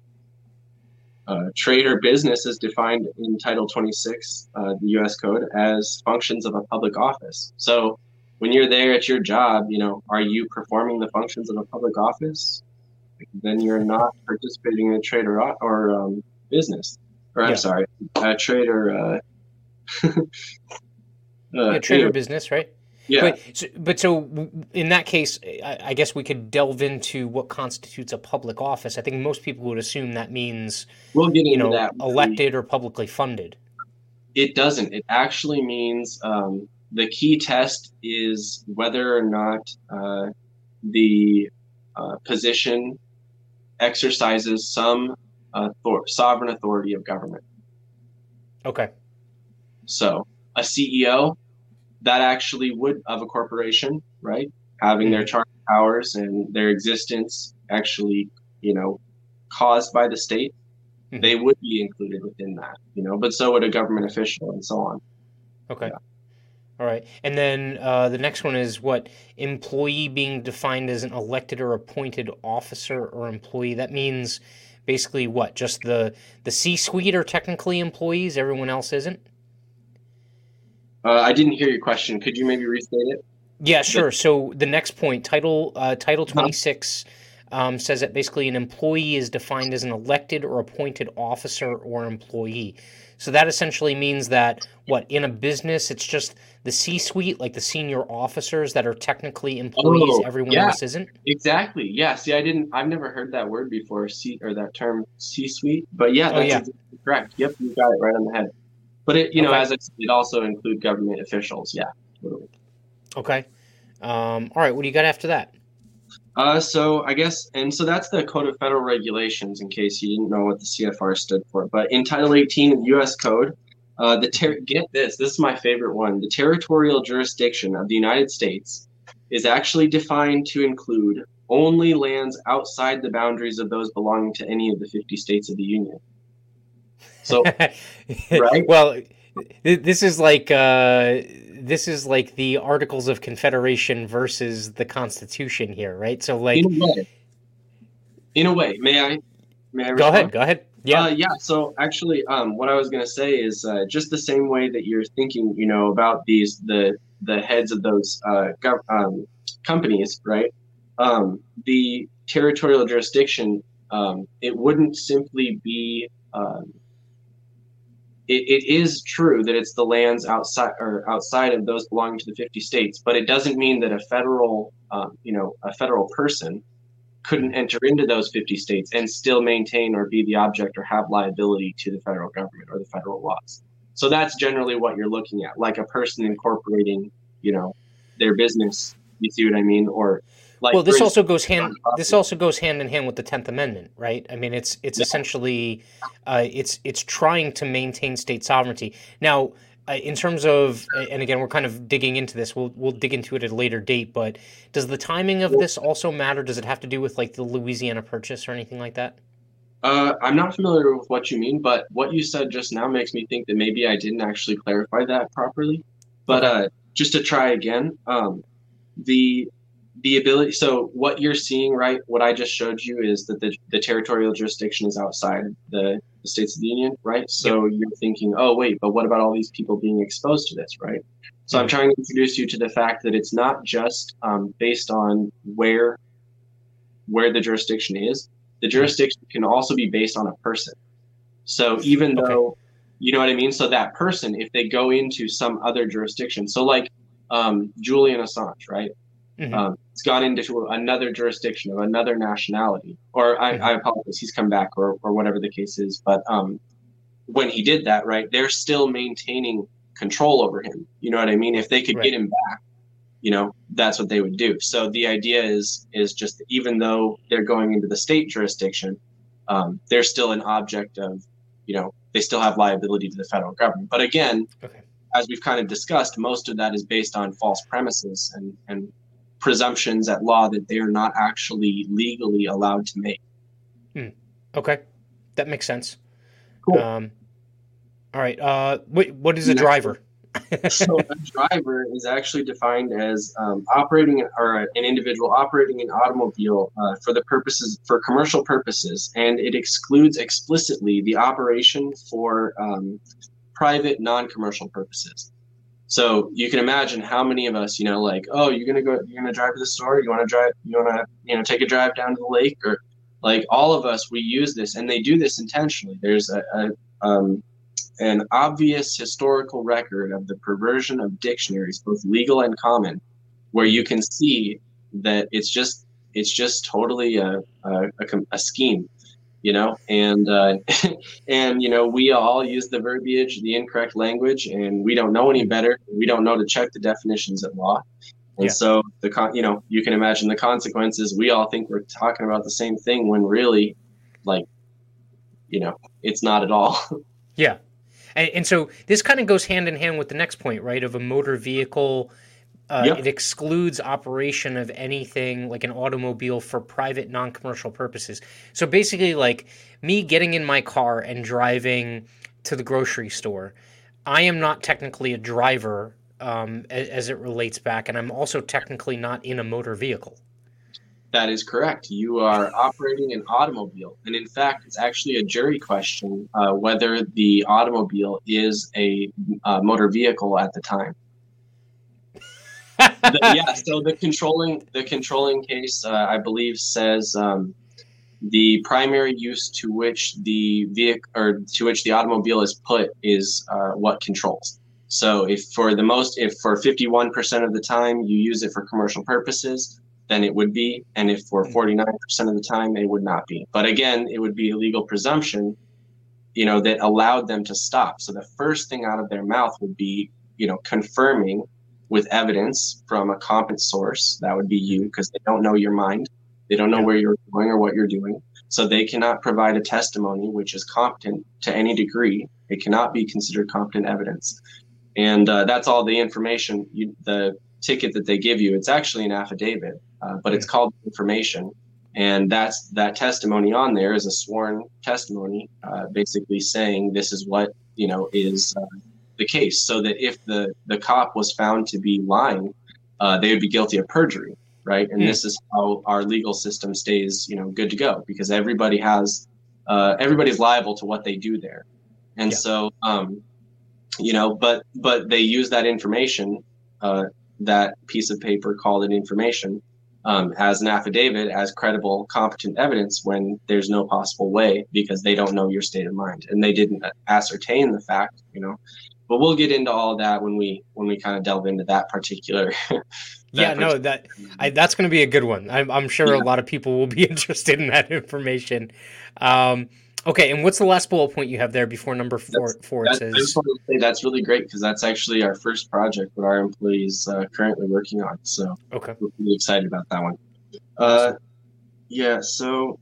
Uh, trade or business is defined in Title 26, uh, the U.S. Code, as functions of a public office. So when you're there at your job, you know, are you performing the functions of a public office? Then you're not participating in a trade or, or um, business. Or I'm yeah. sorry, a trade or uh, uh, yeah, trade or business, right? Yeah. But so, but so in that case, I, I, guess we could delve into what constitutes a public office. I think most people would assume that means we'll get into you know, that. elected or publicly funded. It doesn't. It actually means um, the key test is whether or not uh, the uh, position exercises some author- sovereign authority of government. Okay. So a CEO that actually would of a corporation, right? Having mm-hmm. their charter powers and their existence actually, you know, caused by the state, mm-hmm. they would be included within that, you know, but so would a government official and so on. Okay. Yeah. All right. And then uh, the next one is what employee being defined as an elected or appointed officer or employee. That means basically what? Just the the C-suite are technically employees. Everyone else isn't. Uh, I didn't hear your question. Could you maybe restate it? Yeah, sure. So the next point, title uh, title twenty six. Um, says that basically an employee is defined as an elected or appointed officer or employee. So that essentially means that what in a business it's just the C-suite, like the senior officers that are technically employees. Oh, everyone yeah, else isn't. Exactly. Yeah. See, I didn't. I've never heard that word before. C or that term C-suite. But yeah, oh, that's oh, yeah. Exactly correct. Yep, you got it right on the head. But it, you okay. know, as I said, it also include government officials. Yeah. Totally. Okay. Um, all right. What do you got after that? Uh, so I guess, and so that's the Code of Federal Regulations. In case you didn't know what the CFR stood for, but in Title 18 of the U.S. Code, uh, the ter- get this. This is my favorite one. The territorial jurisdiction of the United States is actually defined to include only lands outside the boundaries of those belonging to any of the 50 states of the Union. So, right? Well, this is like uh, this is like the Articles of Confederation versus the Constitution here, right? So, like, in a way, in a way may I? May I? Go ahead. Go ahead. Yeah. Uh, yeah. So actually, um, what I was going to say is uh, just the same way that you're thinking, you know, about these the the heads of those uh, gov- um, companies, right? Um, the territorial jurisdiction, um, it wouldn't simply be um, it, it is true that it's the lands outside or outside of those belonging to the 50 states, but it doesn't mean that a federal, um, you know, a federal person couldn't enter into those 50 states and still maintain or be the object or have liability to the federal government or the federal laws. So that's generally what you're looking at, like a person incorporating, you know, their business. You see what I mean? Or like, well, this also goes hand. This also goes hand in hand with the Tenth Amendment, right? I mean, it's it's yeah. essentially, uh, it's it's trying to maintain state sovereignty. Now, uh, in terms of, and again, we're kind of digging into this. We'll we'll dig into it at a later date. But does the timing of this also matter? Does it have to do with like the Louisiana Purchase or anything like that? Uh, I'm not familiar with what you mean, but what you said just now makes me think that maybe I didn't actually clarify that properly. But uh, just to try again, um, the the ability so what you're seeing right what i just showed you is that the, the territorial jurisdiction is outside the, the states of the union right? So you're thinking oh wait but what about all these people being exposed to this right? So i'm trying to introduce you to the fact that it's not just um, based on where where the jurisdiction is. The jurisdiction can also be based on a person. So even okay. though you know what i mean? So that person if they go into some other jurisdiction so like um, julian assange right Mm-hmm. Um, it's gone into another jurisdiction of another nationality, or I, mm-hmm. I, apologize, he's come back, or, or whatever the case is. But um, when he did that, right, they're still maintaining control over him. You know what I mean? If they could right. get him back, you know, that's what they would do. So the idea is is just even though they're going into the state jurisdiction, um, they're still an object of, you know, they still have liability to the federal government. But again. Okay as we've kind of discussed, most of that is based on false premises and, and presumptions at law that they are not actually legally allowed to make. Hmm. Okay, that makes sense. Cool. Um, all right. Uh, what, what is a driver? so a driver is actually defined as um, operating or an individual operating an automobile uh, for the purposes for commercial purposes, and it excludes explicitly the operation for um, private non-commercial purposes. So you can imagine how many of us, you know, like, oh, you're gonna go, you're gonna drive to the store. You want to drive, you want to, you know, take a drive down to the lake, or like all of us, we use this, and they do this intentionally. There's a, a um, an obvious historical record of the perversion of dictionaries, both legal and common, where you can see that it's just it's just totally a, a, a, a scheme you know and uh, and you know we all use the verbiage the incorrect language and we don't know any better. We don't know to check the definitions at law. And yeah. so the con you know you can imagine the consequences. We all think we're talking about the same thing when really like you know it's not at all. Yeah. And, and so this kind of goes hand in hand with the next point right of a motor vehicle uh, yep. It excludes operation of anything like an automobile for private, non commercial purposes. So basically, like me getting in my car and driving to the grocery store, I am not technically a driver um, as, as, it relates back, and I'm also technically not in a motor vehicle. That is correct. You are operating an automobile. And in fact, it's actually a jury question uh, whether the automobile is a uh, motor vehicle at the time the, yeah. So the controlling the controlling case, uh, I believe, says um, the primary use to which the vehicle or to which the automobile is put is uh, what controls. So if for the most, if for 51% of the time you use it for commercial purposes, then it would be, and if for 49% of the time it would not be. But again, it would be a legal presumption, you know, that allowed them to stop. So the first thing out of their mouth would be, you know, confirming with evidence from a competent source. That would be you because they don't know your mind. They don't know yeah. where you're going or what you're doing. So they cannot provide a testimony which is competent to any degree. It cannot be considered competent evidence. And uh, that's all the information. You, the ticket that they give you, it's actually an affidavit, uh, but it's called information. And that's that testimony on there is a sworn testimony, uh, basically saying this is what you know is uh, the case, so that if the the cop was found to be lying, uh, they would be guilty of perjury, right? And mm. this is how our legal system stays, you know, good to go because everybody has uh, everybody's liable to what they do there, and yeah. so um, you know, but but they use that information uh, that piece of paper called an information um, as an affidavit as credible, competent evidence when there's no possible way because they don't know your state of mind and they didn't ascertain the fact, you know. But we'll get into all that when we when we kind of delve into that particular. that yeah, particular. no, that I, that's going to be a good one. I'm, I'm sure yeah. a lot of people will be interested in that information. Um, Okay, and what's the last bullet point you have there before number four? That's, four it says. I just want to say that's really great because that's actually our first project that our employees uh, currently working on. So okay, we're really excited about that one. Uh, yeah. So,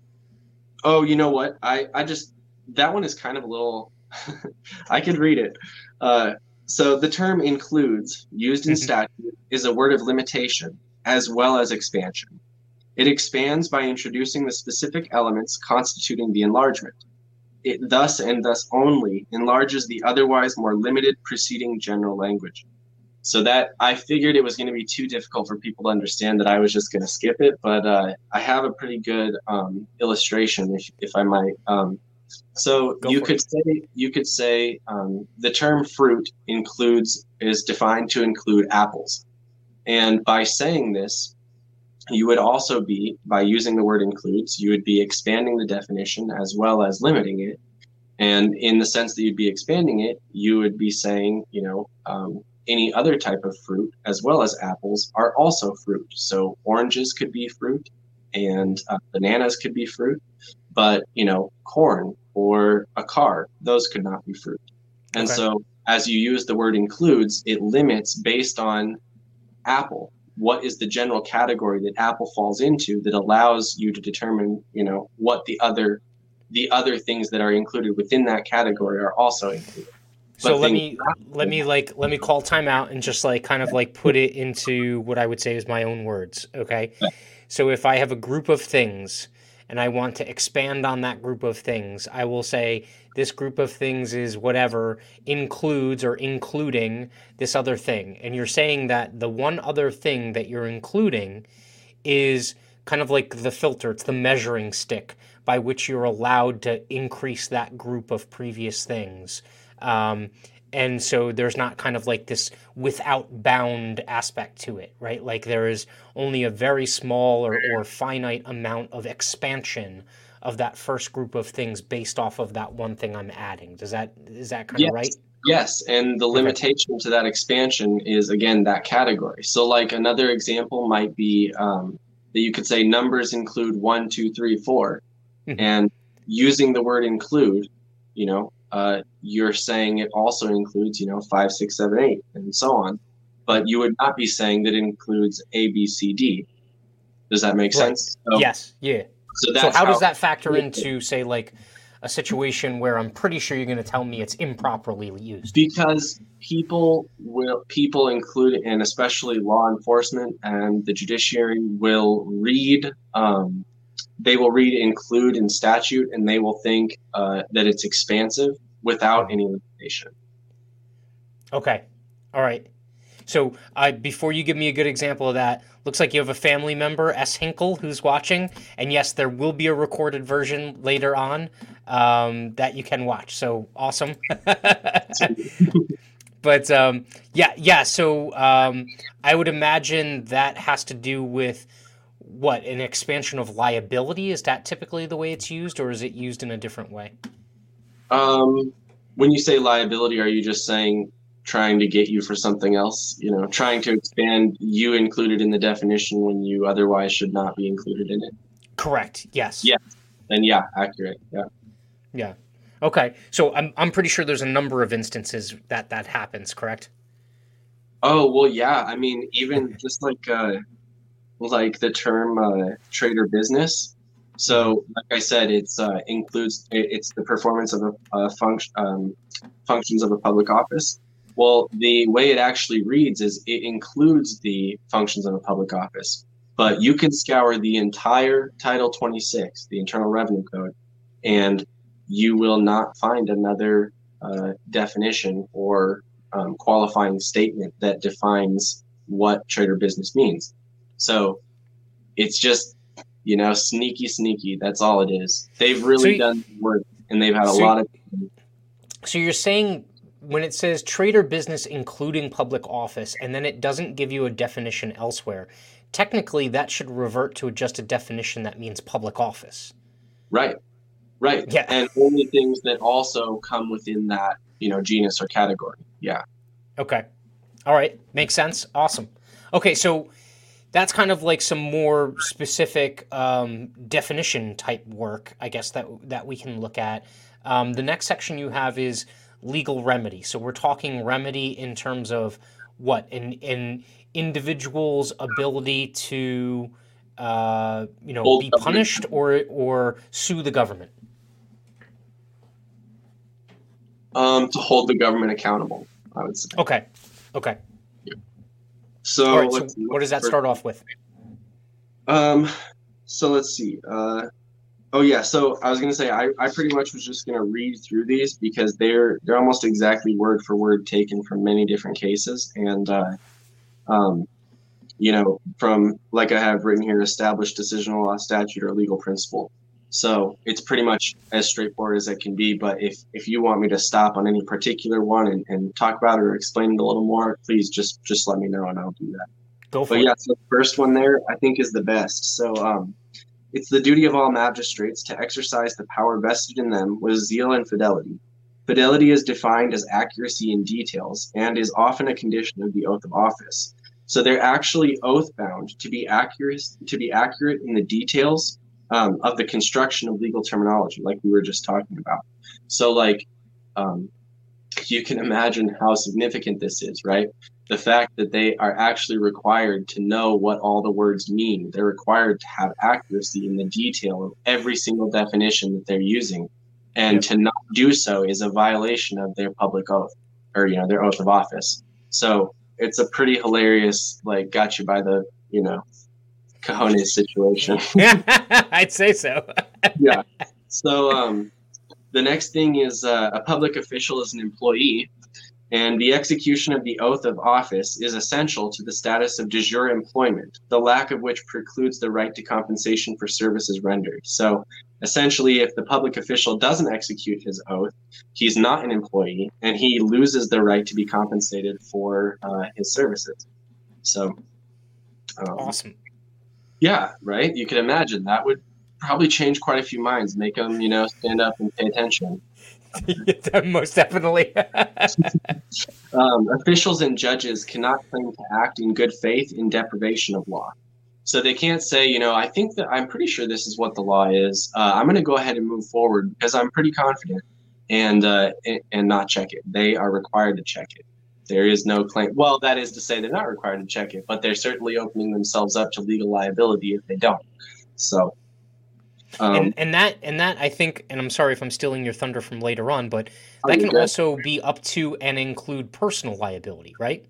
oh, you know what? I I just that one is kind of a little. I could read it. Uh, so the term includes, used in mm-hmm. statute, is a word of limitation as well as expansion. It expands by introducing the specific elements constituting the enlargement. It thus and thus only enlarges the otherwise more limited preceding general language. So that I figured it was going to be too difficult for people to understand that I was just going to skip it, but uh, I have a pretty good um, illustration, if, if I might. Um, so Go you could it. say you could say um, the term fruit includes is defined to include apples, and by saying this, you would also be, by using the word includes, you would be expanding the definition as well as limiting it. And in the sense that you'd be expanding it, you would be saying, you know, um, any other type of fruit as well as apples are also fruit. So oranges could be fruit and uh, bananas could be fruit, but, you know, corn or a car, those could not be fruit. And okay. so as you use the word includes, it limits based on apple what is the general category that Apple falls into that allows you to determine, you know, what the other the other things that are included within that category are also included. So let me let me like let me call timeout and just like kind of like put it into what I would say is my own words. Okay. So if I have a group of things and I want to expand on that group of things, I will say this group of things is whatever includes or including this other thing. And you're saying that the one other thing that you're including is kind of like the filter, it's the measuring stick by which you're allowed to increase that group of previous things. Um, and so there's not kind of like this without bound aspect to it right like there is only a very small or, or finite amount of expansion of that first group of things based off of that one thing i'm adding does that is that kind yes. of right yes and the limitation okay. to that expansion is again that category so like another example might be um, that you could say numbers include one two three four, mm-hmm. and using the word include you know uh, you're saying it also includes, you know, five, six, seven, eight, and so on. But you would not be saying that it includes A, B, C, D. Does that make right. sense? So, yes. Yeah. So, so how, how, does that factor into, say, like a situation where I'm pretty sure you're going to tell me it's improperly used? Because people will, people include, and especially law enforcement and the judiciary will read um, they will read include in statute and they will think uh, that it's expansive without any limitation. Okay. All right. So, uh, before you give me a good example of that, looks like you have a family member, S. Hinkle, who's watching. And yes, there will be a recorded version later on um, that you can watch. So, awesome. but um, yeah, yeah. So, um, I would imagine that has to do with what an expansion of liability? Is that typically the way it's used or is it used in a different way? Um, when you say liability are you just saying trying to get you for something else? You know trying to expand you included in the definition when you otherwise should not be included in it? Correct yes. Yeah and yeah accurate yeah. Yeah. Okay so i'm, I'm pretty sure there's a number of instances that that happens correct? Oh well yeah i mean even just like uh like the term uh, trade or business. So, like I said, it's uh, includes it's the performance of a, a function um, functions of a public office, Well, the way it actually reads is it includes the functions of a public office, but you can scour the entire Title 26, the Internal Revenue Code, and you will not find another uh, definition or um, qualifying statement that defines what trade or business means. So it's just, you know, sneaky, sneaky. That's all it is. They've really so done work and they've had a so lot of. So you're saying when it says trade or business including public office and then it doesn't give you a definition elsewhere, technically that should revert to just a definition that means public office. Right. Right. Yeah. And only things that also come within that, you know, genus or category. Yeah. Okay. All right. Makes sense. Awesome. Okay. So that's kind of like some more specific um, definition type work, I guess, that, that we can look at. Um, the next section you have is legal remedy. So we're talking remedy in terms of what? In, in individual's ability to, uh, you know, be punished or, or sue the government. Um, to hold the government accountable, I would say. Okay. Okay. So, right, so what does that start off with? Um, so let's see. Uh, oh yeah. So I was gonna say I, I pretty much was just gonna read through these because they're they're almost exactly word for word taken from many different cases and uh, um, you know from like I have written here established decisional law statute or legal principle. So it's pretty much as straightforward as it can be. But if, if you want me to stop on any particular one and, and talk about it or explain it a little more, please just just let me know and I'll do that. Go for but it. yeah, so the first one there I think is the best. So um, it's the duty of all magistrates to exercise the power vested in them with zeal and fidelity. Fidelity is defined as accuracy in details and is often a condition of the oath of office. So they're actually oath bound to be accurate to be accurate in the details um, of the construction of legal terminology, like we were just talking about. So, like, um, you can imagine how significant this is, right? The fact that they are actually required to know what all the words mean. They're required to have accuracy in the detail of every single definition that they're using. And yep. to not do so is a violation of their public oath or, you know, their oath of office. So it's a pretty hilarious, like, got you by the, you know, cojones situation. I'd say so. yeah. So um, the next thing is uh, a public official is an employee, and the execution of the oath of office is essential to the status of de jure employment, the lack of which precludes the right to compensation for services rendered. So essentially, if the public official doesn't execute his oath, he's not an employee, and he loses the right to be compensated for uh, his services. So um, awesome. Yeah, right. You can imagine that would probably change quite a few minds, make them, you know, stand up and pay attention. Most definitely. um, officials and judges cannot claim to act in good faith in deprivation of law. So they can't say, you know, I think that I'm pretty sure this is what the law is. Uh, I'm going to go ahead and move forward because I'm pretty confident, and uh, and not check it. They are required to check it. There is no claim. Well, that is to say, they're not required to check it, but they're certainly opening themselves up to legal liability if they don't. So, um, and, and that and that I think, and I'm sorry if I'm stealing your thunder from later on, but that can also be up to and include personal liability, right?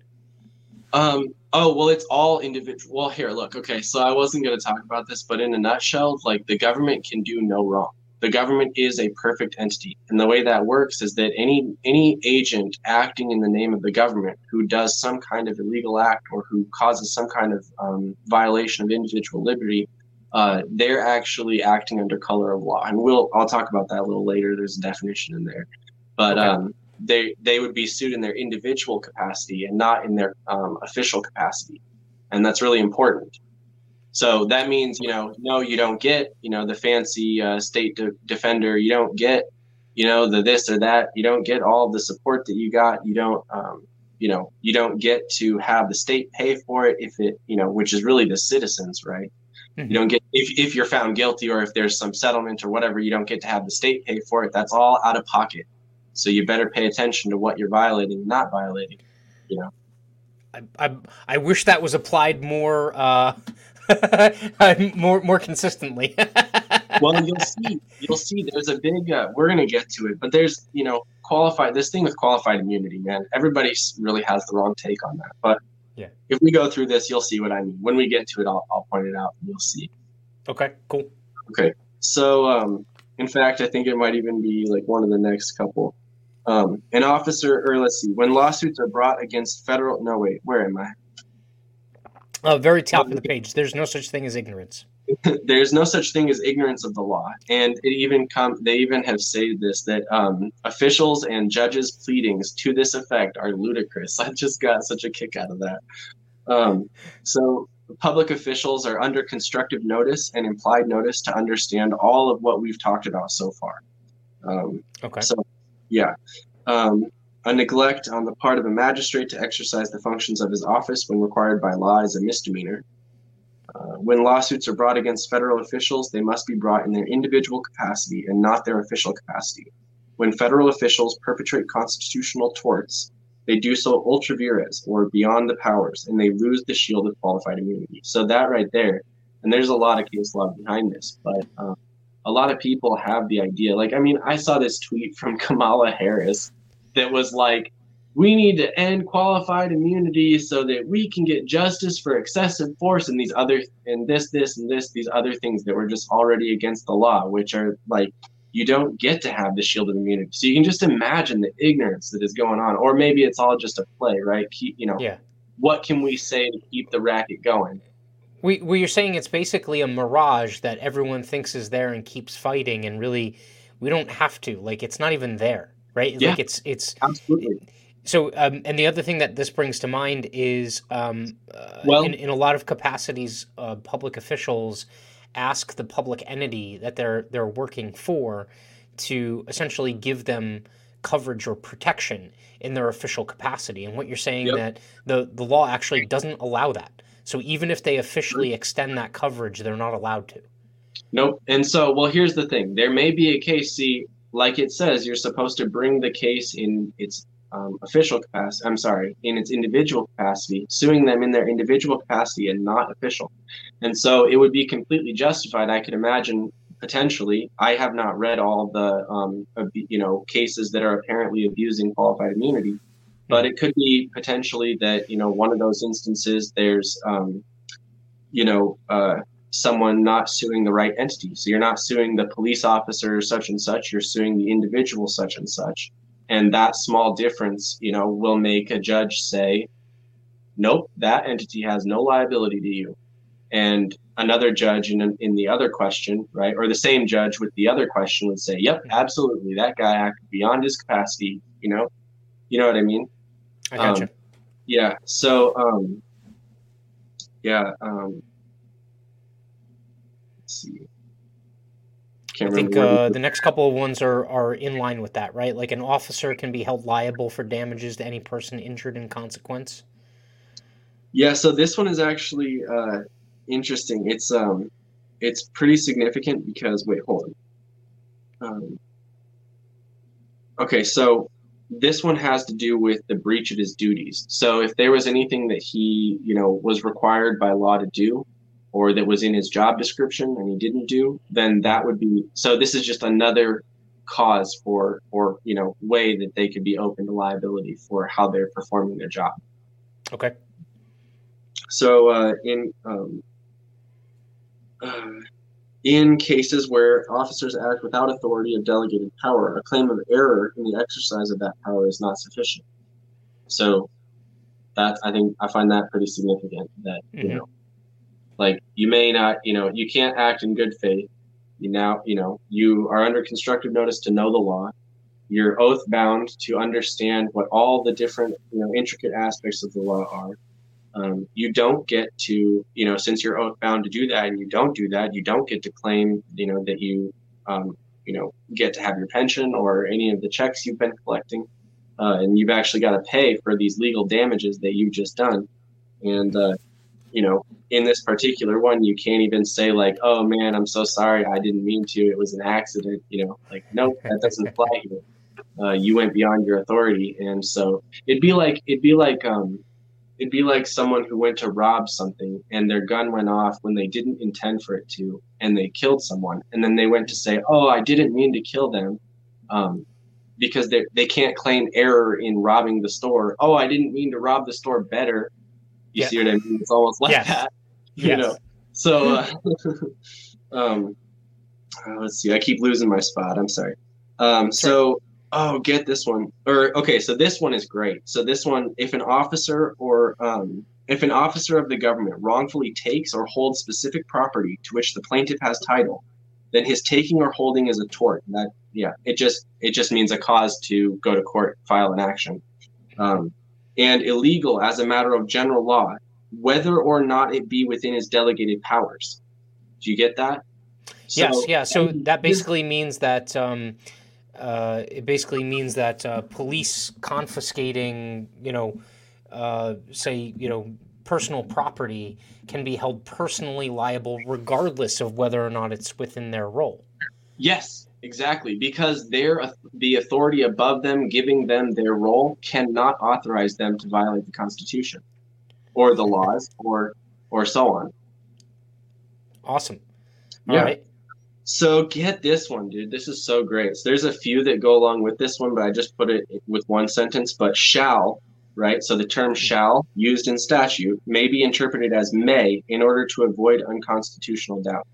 Um. Oh well, it's all individual. Well, here, look. Okay, so I wasn't going to talk about this, but in a nutshell, like the government can do no wrong the government is a perfect entity. And the way that works is that any any agent acting in the name of the government who does some kind of illegal act or who causes some kind of um, violation of individual liberty uh, they're actually acting under color of law. And we'll i'll talk about that a little later. There's a definition in there. But okay. um, they they would be sued in their individual capacity and not in their um, official capacity. And that's really important so that means, you know, no, you don't get, you know, the fancy uh, state de- defender. You don't get, you know, the this or that. You don't get all the support that you got. You don't, um, you know, you don't get to have the state pay for it if it, you know, which is really the citizens, right? Mm-hmm. You don't get if if you're found guilty or if there's some settlement or whatever. You don't get to have the state pay for it. That's all out of pocket. So you better pay attention to what you're violating, not violating. You know. I, I, I wish that was applied more uh, more more consistently. well, you'll see. You'll see. There's a big. Uh, we're gonna get to it, but there's you know qualified this thing with qualified immunity, man. Everybody really has the wrong take on that. But yeah, if we go through this, you'll see what I mean. When we get to it, I'll, I'll point it out and you'll see. Okay, cool. Okay, so um, in fact, I think it might even be like one of the next couple. Um, an officer, or let's see, when lawsuits are brought against federal. No, wait, where am I? Uh, very top of the page. There's no such thing as ignorance. there's no such thing as ignorance of the law, and it even come. They even have stated this that um, officials and judges' pleadings to this effect are ludicrous. I just got such a kick out of that. Um, so public officials are under constructive notice and implied notice to understand all of what we've talked about so far. Um, okay. So, yeah. Um, a neglect on the part of a magistrate to exercise the functions of his office when required by law is a misdemeanor. Uh, when lawsuits are brought against federal officials, they must be brought in their individual capacity and not their official capacity. When federal officials perpetrate constitutional torts, they do so ultra vires or beyond the powers, and they lose the shield of qualified immunity. So that right there, and there's a lot of case law behind this, but um, a lot of people have the idea. Like, I mean, I saw this tweet from Kamala Harris that was like, we need to end qualified immunity so that we can get justice for excessive force and these other and this this and this these other things that were just already against the law which are like you don't get to have the shield of immunity. So you can just imagine the ignorance that is going on. Or maybe it's all just a play right? Keep, you know yeah. what can we say to keep the racket going? We, well, you're saying it's basically a mirage that everyone thinks is there and keeps fighting and really we don't have to. Like it's not even there right yeah, like it's it's absolutely so, um, and the other thing that this brings to mind is, um, uh, well, in, in, a lot of capacities, uh, public officials ask the public entity that they're they're working for to essentially give them coverage or protection in their official capacity. And what you're saying yep. that the the law actually doesn't allow that. So even if they officially extend that coverage, they're not allowed to. Nope. And so, well, here's the thing: there may be a case. See, like it says, you're supposed to bring the case in its um, official capacity, I'm sorry, in its individual capacity, suing them in their individual capacity and not official. And so it would be completely justified. I could imagine potentially. I have not read all the um, you know cases that are apparently abusing qualified immunity, but it could be potentially that you know one of those instances there's um, you know uh, someone not suing the right entity. So you're not suing the police officer such and such. You're suing the individual such and such and that small difference you know will make a judge say nope that entity has no liability to you and another judge in, in the other question right or the same judge with the other question would say yep absolutely that guy acted beyond his capacity you know you know what i mean i gotcha. Um, yeah so um yeah um let's see can't I think uh, the next couple of ones are, are in line with that, right? Like an officer can be held liable for damages to any person injured in consequence. Yeah, so this one is actually uh, interesting. It's um, it's pretty significant because wait, hold on. Um, okay, so this one has to do with the breach of his duties. So if there was anything that he, you know, was required by law to do, or that was in his job description and he didn't do, then that would be so this is just another cause for or you know way that they could be open to liability for how they're performing their job. Okay. So uh, in um, uh, in cases where officers act without authority of delegated power, a claim of error in the exercise of that power is not sufficient. So that I think I find that pretty significant. That mm-hmm. you know like you may not, you know, you can't act in good faith. You now, you know, you are under constructive notice to know the law. You're oath bound to understand what all the different, you know, intricate aspects of the law are. Um, you don't get to, you know, since you're oath bound to do that, and you don't do that, you don't get to claim, you know, that you, um, you know, get to have your pension or any of the checks you've been collecting, uh, and you've actually got to pay for these legal damages that you've just done. And uh, you know, in this particular one, you can't even say like, "Oh man, I'm so sorry, I didn't mean to. It was an accident." You know, like no, that doesn't apply here. Uh, you went beyond your authority, and so it'd be like it'd be like um, it'd be like someone who went to rob something and their gun went off when they didn't intend for it to, and they killed someone, and then they went to say, "Oh, I didn't mean to kill them." Um, because they they can't claim error in robbing the store. Oh, I didn't mean to rob the store better. You yeah. see what I mean? It's almost like yes. that. You yes. know. So, uh, um, uh, let's see. I keep losing my spot. I'm sorry. Um, so, oh, get this one. Or okay, so this one is great. So this one, if an officer or um, if an officer of the government wrongfully takes or holds specific property to which the plaintiff has title, then his taking or holding is a tort. That yeah, it just it just means a cause to go to court, file an action, um, and illegal as a matter of general law, whether or not it be within his delegated powers. Do you get that? So, yes, yeah. So that basically means that um, uh, it basically means that uh, police confiscating, you know, uh, say, you know, personal property can be held personally liable regardless of whether or not it's within their role. Yes, exactly. Because they're the authority above them giving them their role cannot authorize them to violate the Constitution or the laws or or so on. Awesome. All yeah. Right. So get this one, dude. This is so great. So there's a few that go along with this one, but I just put it with one sentence. But shall right? So the term mm-hmm. shall, used in statute, may be interpreted as may in order to avoid unconstitutional doubt.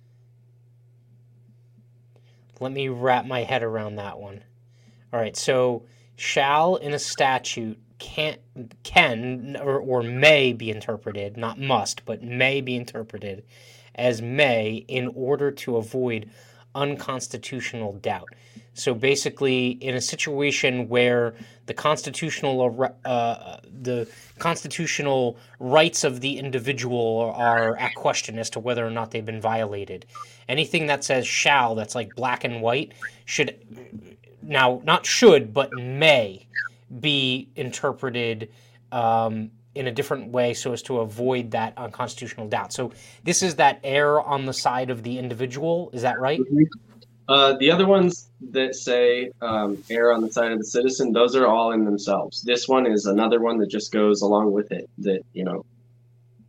Let me wrap my head around that one. All right, so shall in a statute can can or, or may be interpreted, not must, but may be interpreted as may in order to avoid unconstitutional doubt. So basically, in a situation where the constitutional uh, the constitutional rights of the individual are at question as to whether or not they've been violated, anything that says shall, that's like black and white, should now not should but may be interpreted um, in a different way so as to avoid that unconstitutional doubt. So this is that err on the side of the individual. Is that right? Uh, the other ones that say um, err on the side of the citizen, those are all in themselves. This one is another one that just goes along with it. That you know,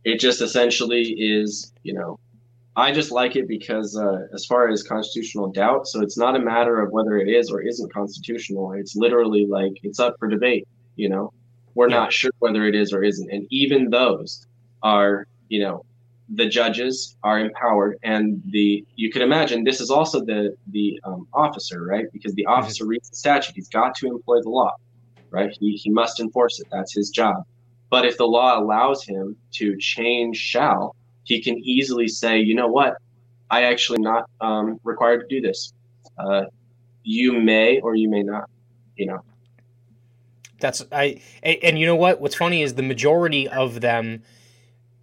it just essentially is. You know, I just like it because uh, as far as constitutional doubt, so it's not a matter of whether it is or isn't constitutional. It's literally like it's up for debate. You know, we're yeah. not sure whether it is or isn't, and even those are you know the judges are empowered and the you can imagine this is also the the um, officer right? Because the mm-hmm. officer reads the statute. He's got to employ the law right? He, he must enforce it. That's his job. But if the law allows him to change shall he can easily say you know what? I actually not um, required to do this. Uh, you may or you may not you know? That's i and you know what? What's funny is the majority of them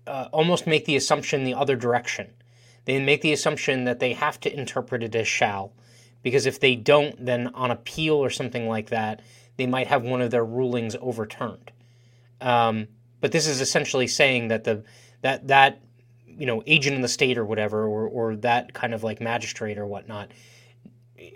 uh, almost make the assumption the other direction. They make the assumption that they have to interpret it as shall, because if they don't, then on appeal or something like that, they might have one of their rulings overturned. Um, but this is essentially saying that the that that you know agent in the state or whatever, or or that kind of like magistrate or whatnot,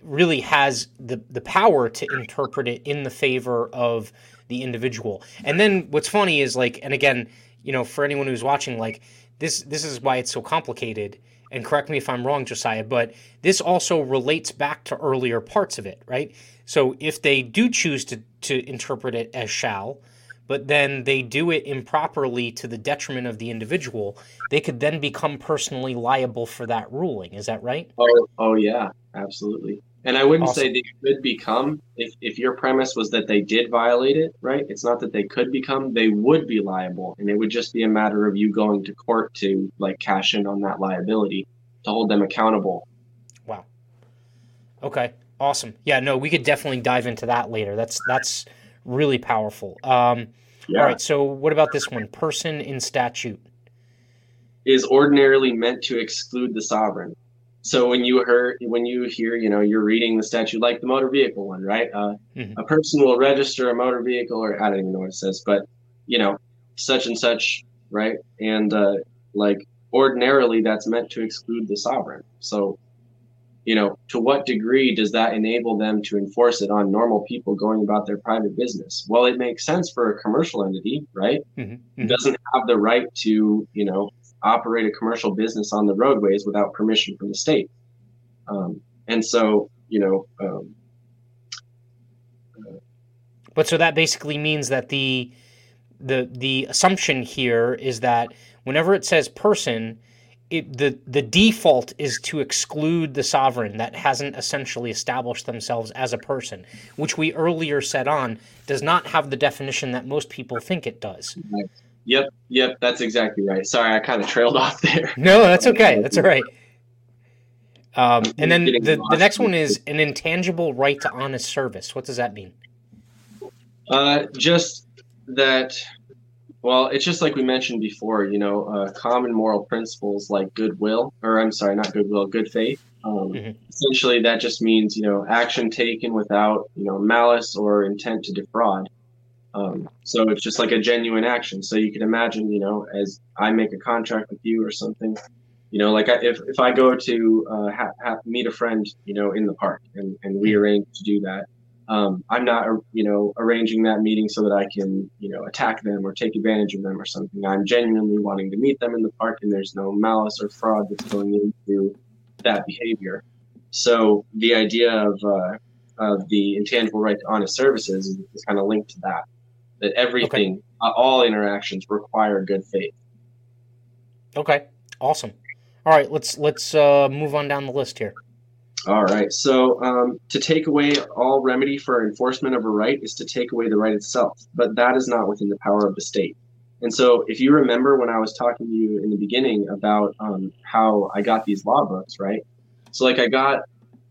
really has the the power to interpret it in the favor of the individual. And then what's funny is like, and again, you know, for anyone who's watching, like this, this is why it's so complicated. And correct me if I'm wrong, Josiah, but this also relates back to earlier parts of it, right? So if they do choose to to interpret it as shall, but then they do it improperly to the detriment of the individual, they could then become personally liable for that ruling. Is that right? Oh, oh yeah, absolutely. And I wouldn't awesome. say they could become if, if your premise was that they did violate it, right? It's not that they could become, they would be liable. And it would just be a matter of you going to court to like cash in on that liability to hold them accountable. Wow. Okay. Awesome. Yeah, no, we could definitely dive into that later. That's that's really powerful. Um, yeah. all right, so what about this one? Person in statute is ordinarily meant to exclude the sovereign. So when you hear when you hear, you know, you're reading the statute like the motor vehicle one, right? Uh, mm-hmm. A person will register a motor vehicle, or I don't even know what it says, but you know, such and such, right? And uh, like ordinarily, that's meant to exclude the sovereign. So, you know, to what degree does that enable them to enforce it on normal people going about their private business? Well, it makes sense for a commercial entity, right? Mm-hmm. Mm-hmm. It doesn't have the right to, you know, operate a commercial business on the roadways without permission from the state. Um, and so, you know, um, But so that basically means that the the the assumption here is that whenever it says person, it, the the default is to exclude the sovereign that hasn't essentially established themselves as a person, which we earlier said on does not have the definition that most people think it does. Right. Yep, yep, that's exactly right. Sorry, I kind of trailed off there. No, that's okay. That's all right. Um, and then the, the next one is an intangible right to honest service. What does that mean? Uh, just that well, it's just like we mentioned before, you know, uh, common moral principles like goodwill, or I'm sorry, not goodwill, good faith. Um, mm-hmm. Essentially, that just means, you know, action taken without, you know, malice or intent to defraud. Um, so it's just like a genuine action. So you can imagine, you know, as I make a contract with you or something, you know, like I, if, if I go to uh, ha- ha- meet a friend, you know, in the park and, and we arrange to do that, um, I'm not, you know, arranging that meeting so that I can, you know, attack them or take advantage of them or something. I'm genuinely wanting to meet them in the park, and there's no malice or fraud that's going into that behavior. So the idea of uh, of the intangible right to honest services is kind of linked to that. That everything, okay. uh, all interactions require good faith. Okay, awesome. All right, let's let's uh, move on down the list here. All right. So um, to take away all remedy for enforcement of a right is to take away the right itself, but that is not within the power of the state. And so, if you remember when I was talking to you in the beginning about um, how I got these law books, right? So, like, I got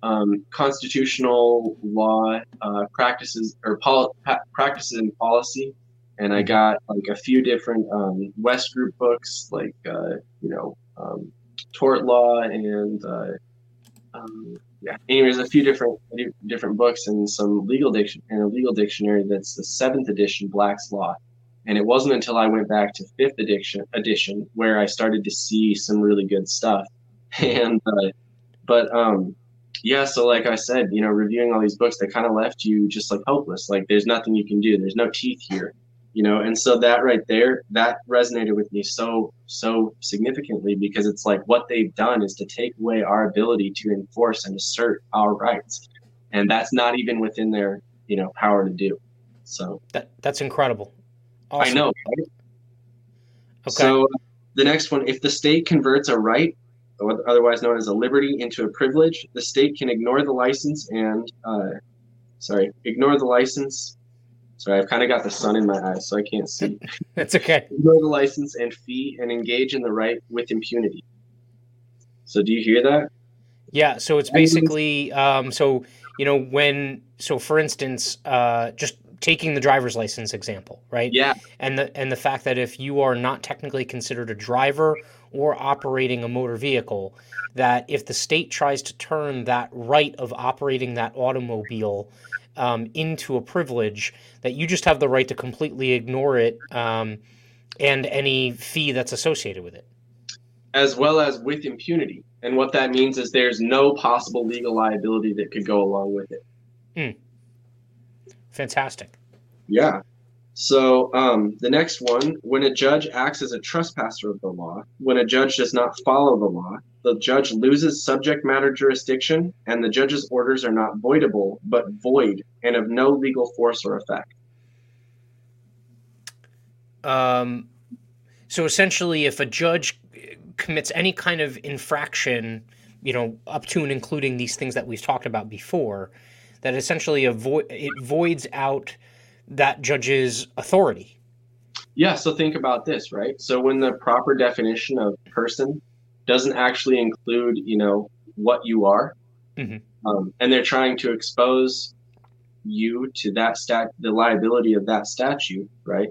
um, constitutional law uh, practices or pol- practices and policy, and I got like a few different um, West Group books, like uh, you know, um, tort law and uh, um, yeah. Anyways, a few different different books and some legal diction and a legal dictionary that's the seventh edition Black's Law. And it wasn't until I went back to fifth edition edition where I started to see some really good stuff. And uh, but um, yeah, so like I said, you know, reviewing all these books, they kind of left you just like hopeless. Like there's nothing you can do. There's no teeth here you know and so that right there that resonated with me so so significantly because it's like what they've done is to take away our ability to enforce and assert our rights and that's not even within their you know power to do so that that's incredible awesome. i know right? okay so the next one if the state converts a right otherwise known as a liberty into a privilege the state can ignore the license and uh, sorry ignore the license Sorry, I've kind of got the sun in my eyes, so I can't see. That's okay. Ignore the license and fee and engage in the right with impunity. So, do you hear that? Yeah. So it's basically um, so you know when so for instance, uh, just taking the driver's license example, right? Yeah. And the and the fact that if you are not technically considered a driver or operating a motor vehicle, that if the state tries to turn that right of operating that automobile um, into a privilege that you just have the right to completely ignore it um, and any fee that's associated with it. As well as with impunity. And what that means is there's no possible legal liability that could go along with it. Hmm. Fantastic. Yeah. So um, the next one, when a judge acts as a trespasser of the law, when a judge does not follow the law, the judge loses subject matter jurisdiction, and the judge's orders are not voidable, but void and of no legal force or effect. Um, so essentially, if a judge commits any kind of infraction, you know, up to and including these things that we've talked about before, that essentially avoid it voids out that judge's authority. Yeah, so think about this, right? So when the proper definition of person doesn't actually include, you know, what you are, mm-hmm. um, and they're trying to expose you to that stat, the liability of that statute, right?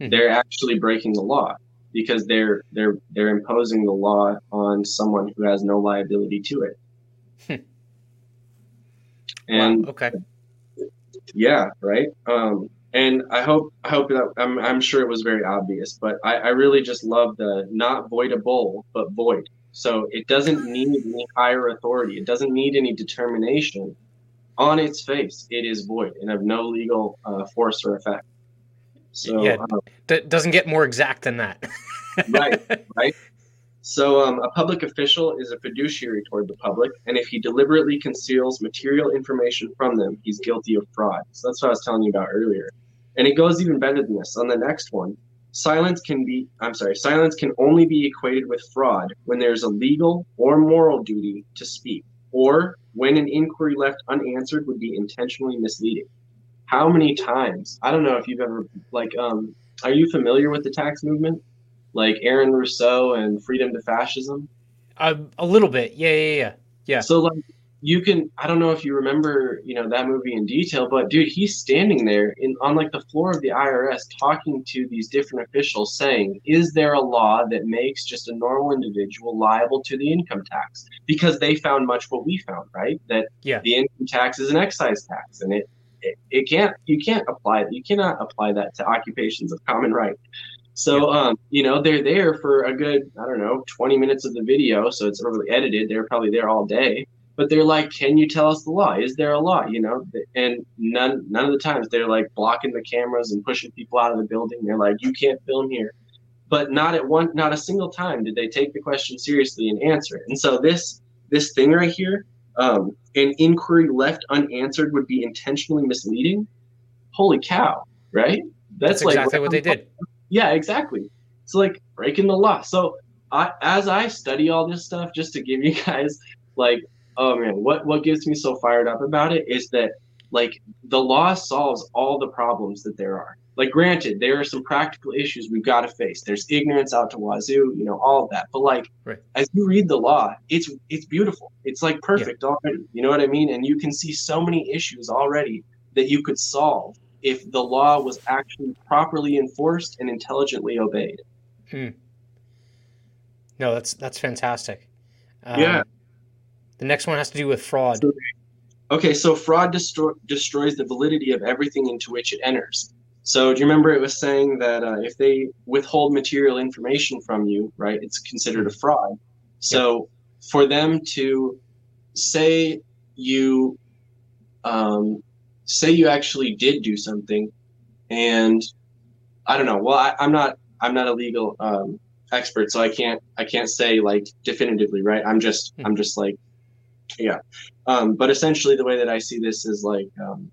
Mm-hmm. They're actually breaking the law because they're they're they're imposing the law on someone who has no liability to it. And wow, okay, yeah, right. Um, and I hope I hope that I'm I'm sure it was very obvious, but I, I really just love the not voidable but void. So it doesn't need any higher authority. It doesn't need any determination. On its face, it is void and of no legal uh, force or effect. So yeah, uh, d- doesn't get more exact than that. right, right. So, um, a public official is a fiduciary toward the public, and if he deliberately conceals material information from them, he's guilty of fraud. So, that's what I was telling you about earlier. And it goes even better than this. On the next one, silence can be, I'm sorry, silence can only be equated with fraud when there's a legal or moral duty to speak, or when an inquiry left unanswered would be intentionally misleading. How many times? I don't know if you've ever, like, um, are you familiar with the tax movement? Like Aaron Russo and Freedom to Fascism? Uh, a little bit, yeah, yeah, yeah, yeah. So like you can, I don't know if you remember, you know, that movie in detail, but dude, he's standing there in on like the floor of the IRS talking to these different officials, saying, "Is there a law that makes just a normal individual liable to the income tax?" Because they found much what we found, right? That yeah. the income tax is an excise tax, and it it, it can't you can't apply that you cannot apply that to occupations of common right so, um, you know, they're there for a good, I don't know, 20 minutes of the video. So it's overly edited. They're probably there all day. But they're like, can you tell us the law? Is there a law? You know, and none none of the times they're like blocking the cameras and pushing people out of the building. They're like, you can't film here. But not at one, not a single time did they take the question seriously and answer it. And so this this thing right here, um, an inquiry left unanswered would be intentionally misleading. Holy cow! Right? That's, That's like exactly what they did. Yeah, exactly. It's like breaking the law. So I, as I study all this stuff, just to give you guys like, oh man, what what gets me so fired up about it is that like the law solves all the problems that there are. Like, granted, there are some practical issues we've got to face. There's ignorance out to wazoo, you know, all of that. But like, right. as you read the law, it's it's beautiful. It's like perfect yeah. already. You know what I mean? And you can see so many issues already that you could solve if the law was actually properly enforced and intelligently obeyed. Hmm. No, that's that's fantastic. Um, yeah. The next one has to do with fraud. Okay, so fraud destroy, destroys the validity of everything into which it enters. So do you remember it was saying that uh, if they withhold material information from you, right, it's considered a fraud. So yeah. for them to say you um, say you actually did do something and i don't know. Well I, am not i'm not a legal um, expert so i can't i can't say like definitively right? I'm just hmm. i'm just like yeah. Um, but essentially the way that i see this is like um,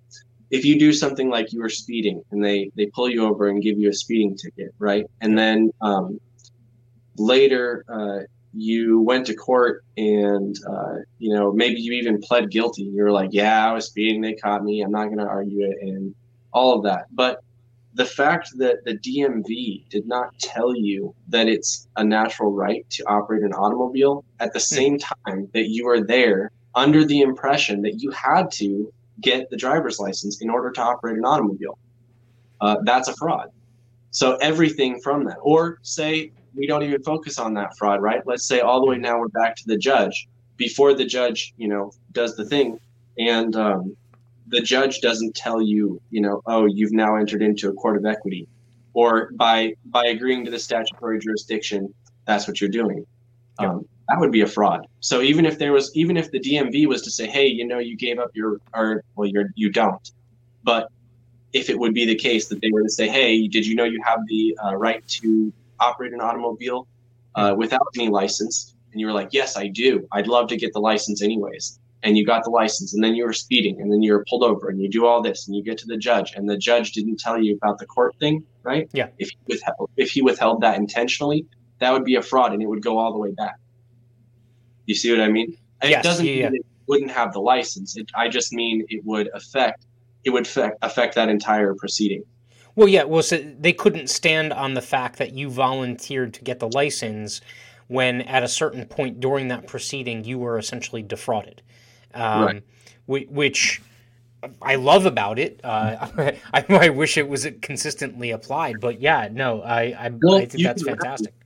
if you do something like you were speeding and they they pull you over and give you a speeding ticket right? And then um, later uh, you went to court and uh, you know maybe you even pled guilty. You're like yeah i was speeding they caught me i'm not going to argue it and all of that. But the fact that the dmv did not tell you that it's a natural right to operate an automobile at the hmm. same time that you were there under the impression that you had to get the driver's license in order to operate an automobile uh, that's a fraud. So everything from that. Or say we don't even focus on that fraud, right? Let's say all the way now we're back to the judge. Before the judge, you know, does the thing, and um, the judge doesn't tell you, you know, oh, you've now entered into a court of equity, or by by agreeing to the statutory jurisdiction, that's what you're doing. Yeah. Um, that would be a fraud. So even if there was, even if the DMV was to say, hey, you know, you gave up your, or well, you're you don't, but if it would be the case that they were to say, hey, did you know you have the uh, right to operate an automobile uh, without any license, and you were like, "Yes, I do. I'd love to get the license anyways." And you got the license, and then you were speeding, and then you were pulled over, and you do all this, and you get to the judge, and the judge didn't tell you about the court thing, right? Yeah. If he withheld, if he withheld that intentionally, that would be a fraud, and it would go all the way back. You see what I mean? And yes, it doesn't yeah, mean it wouldn't have the license. It, I just mean it would affect it would affect, affect that entire proceeding. Well, yeah. Well, so they couldn't stand on the fact that you volunteered to get the license when, at a certain point during that proceeding, you were essentially defrauded. Um, right. Which I love about it. Uh, I, I, wish it was consistently applied, but yeah, no, I I, well, I think that's fantastic. Imagine,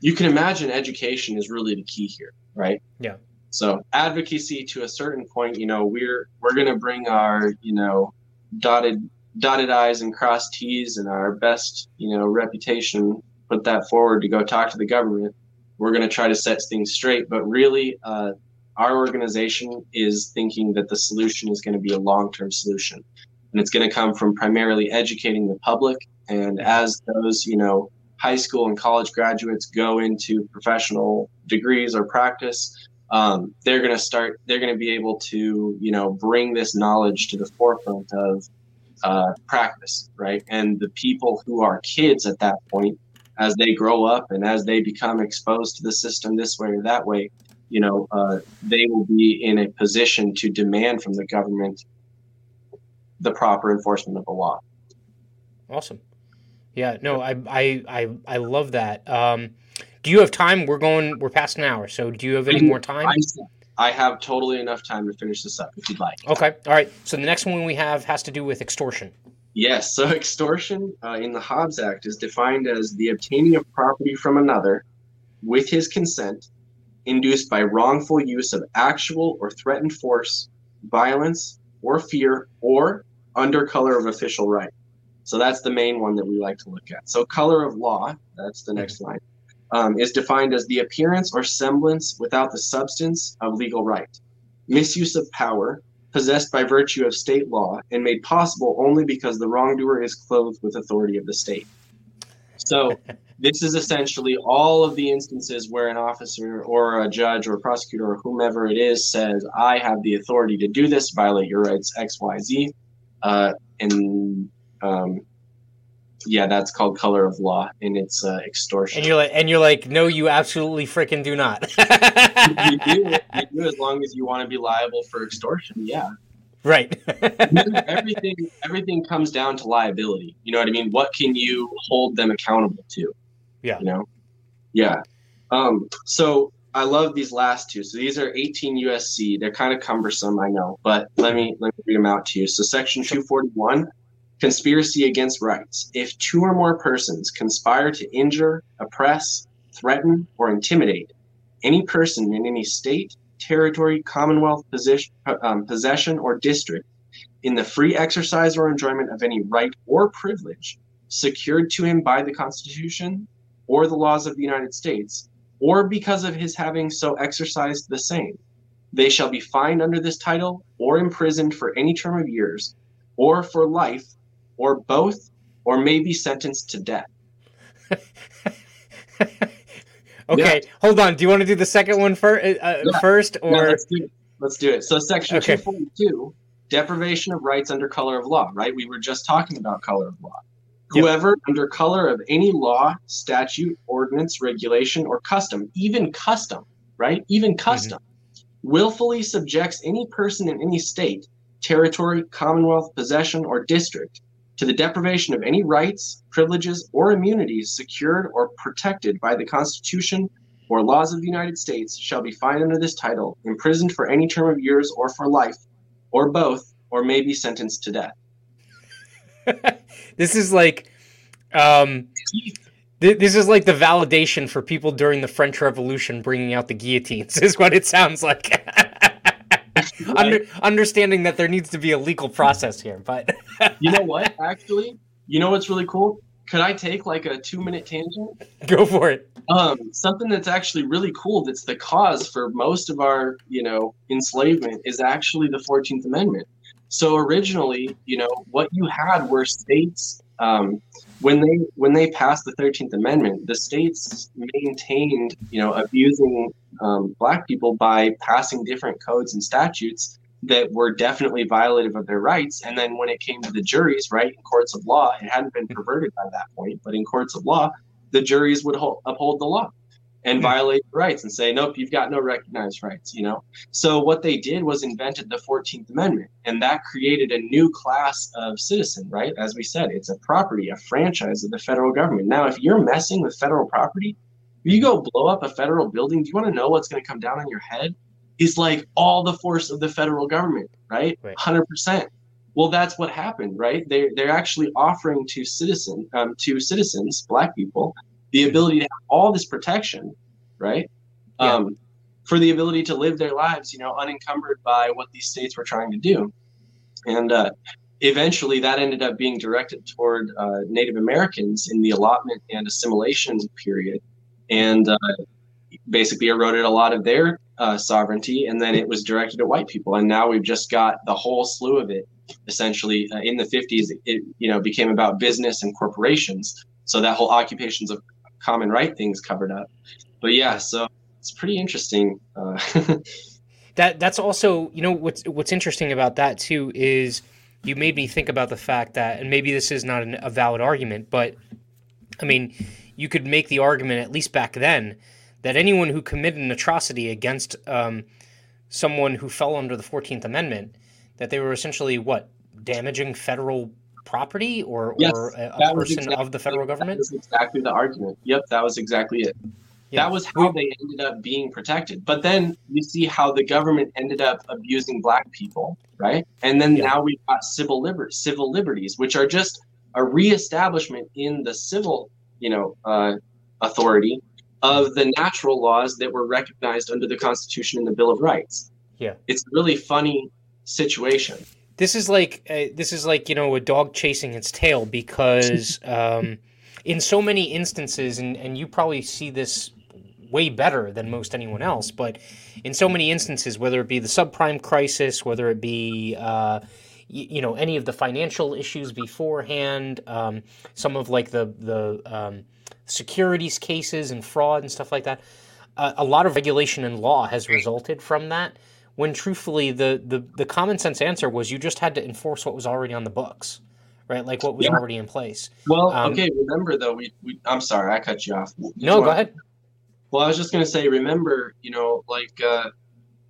you can imagine education is really the key here, right? Yeah. So advocacy to a certain point, you know, we're we're going to bring our you know dotted dotted I's and crossed T's and our best, you know, reputation, put that forward to go talk to the government. We're going to try to set things straight. But really, uh, our organization is thinking that the solution is going to be a long term solution. And it's going to come from primarily educating the public. And as those, you know, high school and college graduates go into professional degrees or practice, um, they're going to start. They're going to be able to, you know, bring this knowledge to the forefront of uh, practice, right? And the people who are kids at that point, as they grow up and as they become exposed to the system this way or that way, you know, uh, they will be in a position to demand from the government the proper enforcement of the law. Awesome. Yeah, no, I I I, I love that. Um, do you have time? We're going. We're past an hour. So do you have any more time? I, I have totally enough time to finish this up if you'd like. Okay. All right. So the next one we have has to do with extortion. Yes. So extortion uh, in the Hobbs Act is defined as the obtaining of property from another with his consent, induced by wrongful use of actual or threatened force, violence, or fear, or under color of official right. So that's the main one that we like to look at. So color of law, that's the next line, um, is defined as the appearance or semblance without the substance of legal right. Misuse of power, possessed by virtue of state law and made possible only because the wrongdoer is clothed with authority of the state. So this is essentially all of the instances where an officer or a judge or a prosecutor or whomever it is says, I have the authority to do this, violate your rights, X, Y, Z. Uh, and um, yeah, that's called color of law, and it's uh, extortion. And you're like, and you're like, no, you absolutely freaking do not. you, do, you do as long as you want to be liable for extortion. Yeah. Right. everything everything comes down to liability. You know what I mean? What can you hold them accountable to? Yeah. You know? Yeah. Um, so I love these last two. So these are 18 USC. They're kind of cumbersome, I know, but let me let me read them out to you. So section 241 Conspiracy against rights. If two or more persons conspire to injure, oppress, threaten, or intimidate any person in any state, territory, commonwealth, position, um, possession, or district in the free exercise or enjoyment of any right or privilege secured to him by the Constitution or the laws of the United States, or because of his having so exercised the same, they shall be fined under this title or imprisoned for any term of years, or for life, or both, or maybe sentenced to death. okay, yeah. hold on. Do you want to do the second one fir- uh, yeah. first, or yeah, let's, do let's do it. So, section okay. two forty two, deprivation of rights under color of law. Right? We were just talking about color of law. Yep. Whoever, under color of any law, statute, ordinance, regulation, or custom, even custom, right? Even custom, mm-hmm. willfully subjects any person in any state, territory, commonwealth, possession, or district to the deprivation of any rights, privileges, or immunities secured or protected by the Constitution or laws of the United States shall be fined under this title, imprisoned for any term of years or for life, or both, or may be sentenced to death. this is like, um, th- this is like the validation for people during the French Revolution bringing out the guillotines. Is what it sounds like. Under, understanding that there needs to be a legal process here, but you know what? Actually, you know what's really cool? Could I take like a two minute tangent? Go for it. Um, something that's actually really cool. That's the cause for most of our, you know, enslavement is actually the Fourteenth Amendment. So originally, you know, what you had were states um, when they when they passed the Thirteenth Amendment, the states maintained, you know, abusing um, black people by passing different codes and statutes that were definitely violative of their rights. And then when it came to the juries, right, in courts of law, it hadn't been perverted by that point, but in courts of law, the juries would hold, uphold the law and hmm. violate rights and say, nope, you've got no recognized rights, you know? So what they did was invented the 14th Amendment, and that created a new class of citizen, right? As we said, it's a property, a franchise of the federal government. Now, if you're messing with federal property, if you go blow up a federal building, do you want to know what's going to come down on your head? Is like all the force of the federal government, right? Hundred percent. Well, that's what happened, right? They they're actually offering to citizen um, to citizens, black people, the ability to have all this protection, right? Yeah. Um, for the ability to live their lives, you know, unencumbered by what these states were trying to do. And uh, eventually that ended up being directed toward uh, Native Americans in the allotment and assimilation period and uh, basically eroded a lot of their uh, sovereignty. And then it was directed at white people. And now we've just got the whole slew of it essentially uh, in the 50s it you know became about business and corporations so that whole occupations of common right thing's covered up. But yeah, so it's pretty interesting. Uh, that that's also you know what's what's interesting about that too is you made me think about the fact that and maybe this is not an, a valid argument, but I mean you could make the argument at least back then that anyone who committed an atrocity against um, someone who fell under the Fourteenth Amendment that they were essentially what damaging federal property or, yes, or a, person exactly, of the federal government? Exactly the argument. Yep, that was exactly it. Yeah. That was how they ended up being protected. But then you see how the government ended up abusing black people, right? And then yeah. now we've got civil liber- civil liberties, which are just a reestablishment in the civil, you know, uh, authority of the natural laws that were recognized under the Constitution and the Bill of Rights. Yeah, it's a really funny situation. This is like uh, this is like you know a dog chasing its tail because um, in so many instances, and and you probably see this way better than most anyone else, but in so many instances, whether it be the subprime crisis, whether it be uh, you know any of the financial issues beforehand, um, some of like the the um, securities cases and fraud and stuff like that. Uh, a lot of regulation and law has resulted from that. When truthfully, the, the the common sense answer was you just had to enforce what was already on the books, right? Like what was yeah. already in place. Well, um, okay. Remember though, we, we I'm sorry, I cut you off. Did no, you go ahead. Well, I was just going to say, remember, you know, like uh,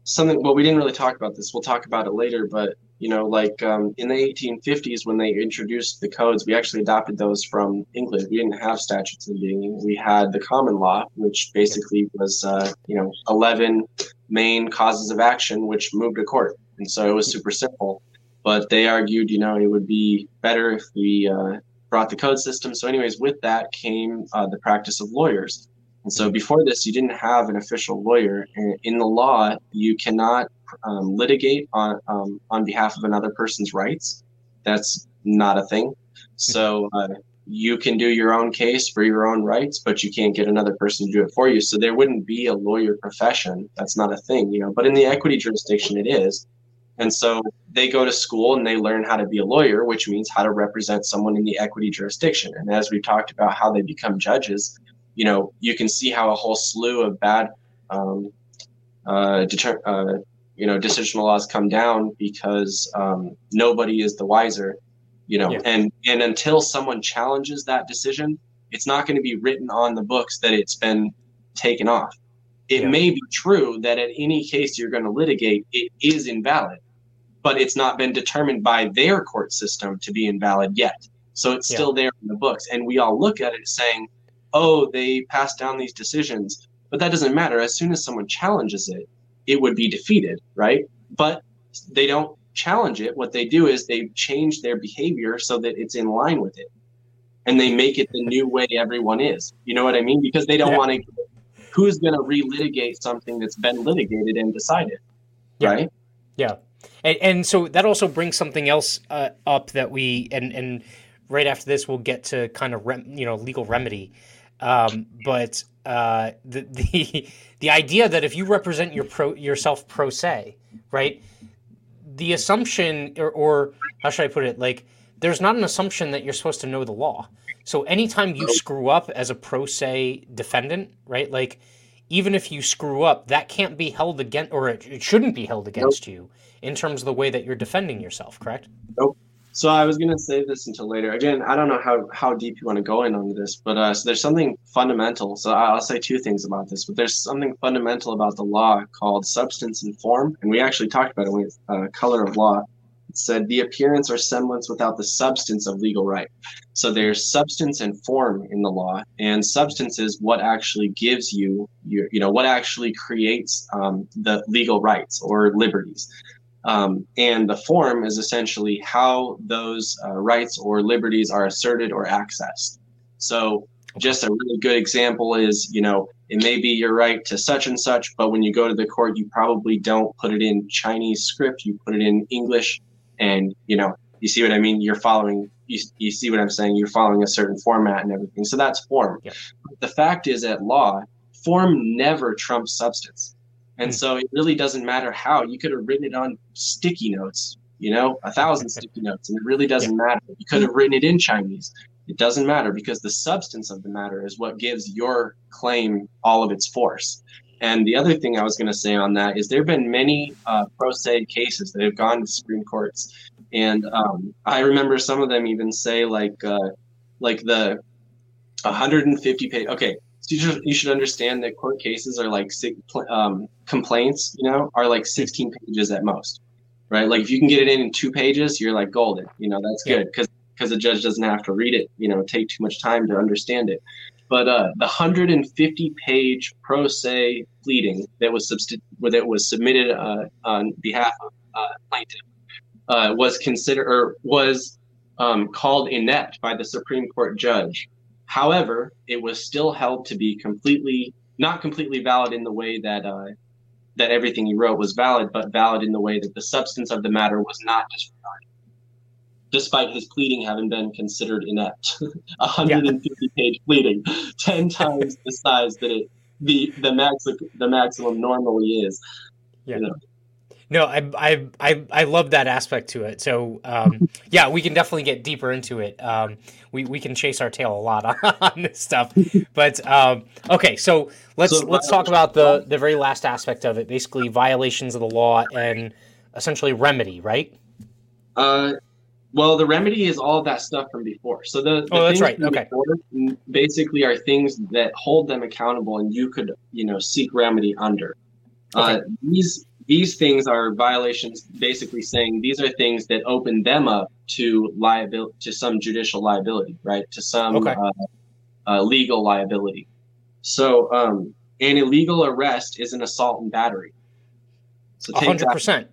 something. Well, we didn't really talk about this. We'll talk about it later, but you know, like um, in the 1850s when they introduced the codes, we actually adopted those from England. We didn't have statutes in being. We had the common law, which basically was, uh, you know, 11 main causes of action, which moved to court. And so it was super simple. But they argued, you know, it would be better if we uh, brought the code system. So, anyways, with that came uh, the practice of lawyers. And so before this, you didn't have an official lawyer. In the law, you cannot um, litigate on um, on behalf of another person's rights. That's not a thing. So uh, you can do your own case for your own rights, but you can't get another person to do it for you. So there wouldn't be a lawyer profession. That's not a thing, you know. But in the equity jurisdiction, it is. And so they go to school and they learn how to be a lawyer, which means how to represent someone in the equity jurisdiction. And as we've talked about how they become judges, you know, you can see how a whole slew of bad, um, uh, deter- uh, you know, decisional laws come down because um, nobody is the wiser, you know, yeah. and and until someone challenges that decision, it's not going to be written on the books that it's been taken off. It yeah. may be true that at any case you're going to litigate, it is invalid, but it's not been determined by their court system to be invalid yet. So it's yeah. still there in the books, and we all look at it saying oh, they passed down these decisions. But that doesn't matter. As soon as someone challenges it, it would be defeated, right? But they don't challenge it. What they do is they change their behavior so that it's in line with it. And they make it the new way everyone is. You know what I mean? Because they don't yeah. want to. Who's going to relitigate something that's been litigated and decided? Yeah. Right? Yeah. And, and so that also brings something else uh, up that we, and, and right after this, we'll get to kind of, rem, you know, legal remedy. Um, but uh, the the the idea that if you represent your pro, yourself pro se, right, the assumption or, or how should I put it, like there's not an assumption that you're supposed to know the law. So anytime you screw up as a pro se defendant, right, like even if you screw up, that can't be held against, or it, it shouldn't be held against nope. you in terms of the way that you're defending yourself. Correct? Nope. So I was gonna save this until later. Again, I don't know how, how deep you want to go in on this, but uh, so there's something fundamental. So I'll say two things about this, but there's something fundamental about the law called substance and form, and we actually talked about it with uh, color of law. It said the appearance or semblance without the substance of legal right. So there's substance and form in the law, and substance is what actually gives you your, you know, what actually creates um, the legal rights or liberties. Um, and the form is essentially how those uh, rights or liberties are asserted or accessed. So, just a really good example is, you know, it may be your right to such and such, but when you go to the court, you probably don't put it in Chinese script, you put it in English, and, you know, you see what I mean? You're following, you, you see what I'm saying? You're following a certain format and everything. So that's form. Yeah. The fact is, at law, form never trumps substance. And hmm. so it really doesn't matter how. You could have written it on sticky notes, you know, a thousand sticky notes, and it really doesn't yeah. matter. You could have written it in Chinese. It doesn't matter because the substance of the matter is what gives your claim all of its force. And the other thing I was going to say on that is there have been many uh, pro se cases that have gone to Supreme Courts, and um, I remember some of them even say like uh, like the 150 page. Okay, you should, you should understand that court cases are like um, complaints, you know, are like 16 pages at most, right? Like if you can get it in in two pages, you're like golden. You know, that's good because because the judge doesn't have to read it, you know, take too much time to understand it. But uh, the 150 page pro se pleading that was subst- that was submitted uh, on behalf of uh, plaintiff uh, was considered or was um, called inept by the Supreme Court judge. However, it was still held to be completely not completely valid in the way that uh, that everything he wrote was valid, but valid in the way that the substance of the matter was not disregarded despite his pleading having been considered inept. 150 yeah. page pleading, 10 times the size that it the the max the maximum normally is. Yeah. You know? No, I, I I I love that aspect to it. So um, yeah, we can definitely get deeper into it. Um, we we can chase our tail a lot on, on this stuff. But um, okay, so let's so, let's talk about the the very last aspect of it. Basically, violations of the law and essentially remedy, right? Uh, well, the remedy is all of that stuff from before. So the, the oh, that's right. Okay. Basically, are things that hold them accountable, and you could, you know, seek remedy under. Uh, okay. Uh, these these things are violations. Basically, saying these are things that open them up to liability, to some judicial liability, right? To some okay. uh, uh, legal liability. So, um, an illegal arrest is an assault and battery. So, hundred percent.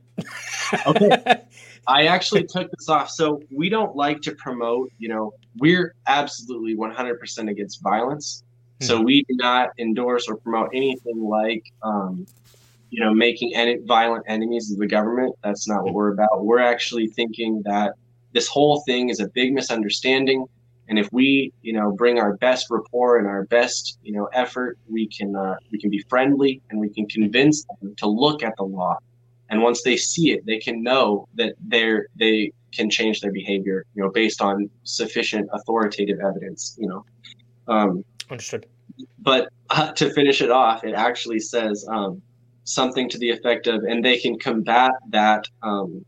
Okay. I actually took this off. So we don't like to promote, you know, we're absolutely 100% against violence. Hmm. So we do not endorse or promote anything like, um, you know, making any violent enemies of the government. That's not what we're about. We're actually thinking that this whole thing is a big misunderstanding. And if we, you know, bring our best rapport and our best, you know, effort, we can uh, we can be friendly and we can convince them to look at the law and once they see it they can know that they're they can change their behavior you know based on sufficient authoritative evidence you know um, understood but uh, to finish it off it actually says um, something to the effect of and they can combat that um,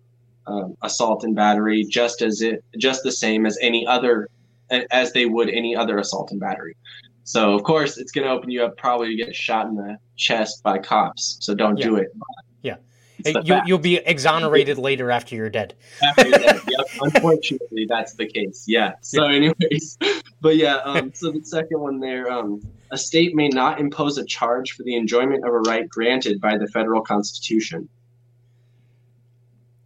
um assault and battery just as it just the same as any other as they would any other assault and battery so of course it's going to open you up probably to get shot in the chest by cops so don't yeah. do it Yeah. you, you'll be exonerated later after you're dead. After you're dead. Yep. Unfortunately, that's the case. Yeah. So, anyways, but yeah. Um, so the second one there, um, a state may not impose a charge for the enjoyment of a right granted by the federal constitution.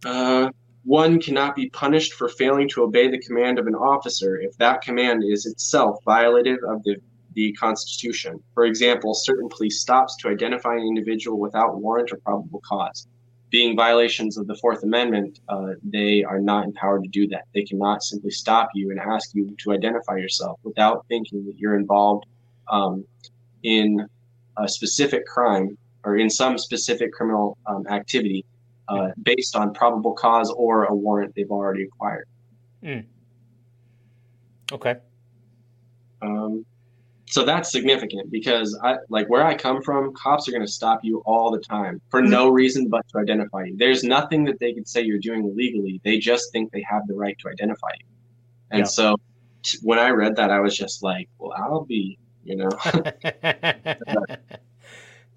Uh, one cannot be punished for failing to obey the command of an officer if that command is itself violative of the the Constitution. For example, certain police stops to identify an individual without warrant or probable cause being violations of the Fourth Amendment, uh, they are not empowered to do that. They cannot simply stop you and ask you to identify yourself without thinking that you're involved um, in a specific crime or in some specific criminal um, activity uh, based on probable cause or a warrant they've already acquired. Mm. Okay. Um, so that's significant because I like where I come from, cops are going to stop you all the time for no reason but to identify you. There's nothing that they could say you're doing illegally. They just think they have the right to identify you. And yeah. so when I read that, I was just like, well, I'll be, you know.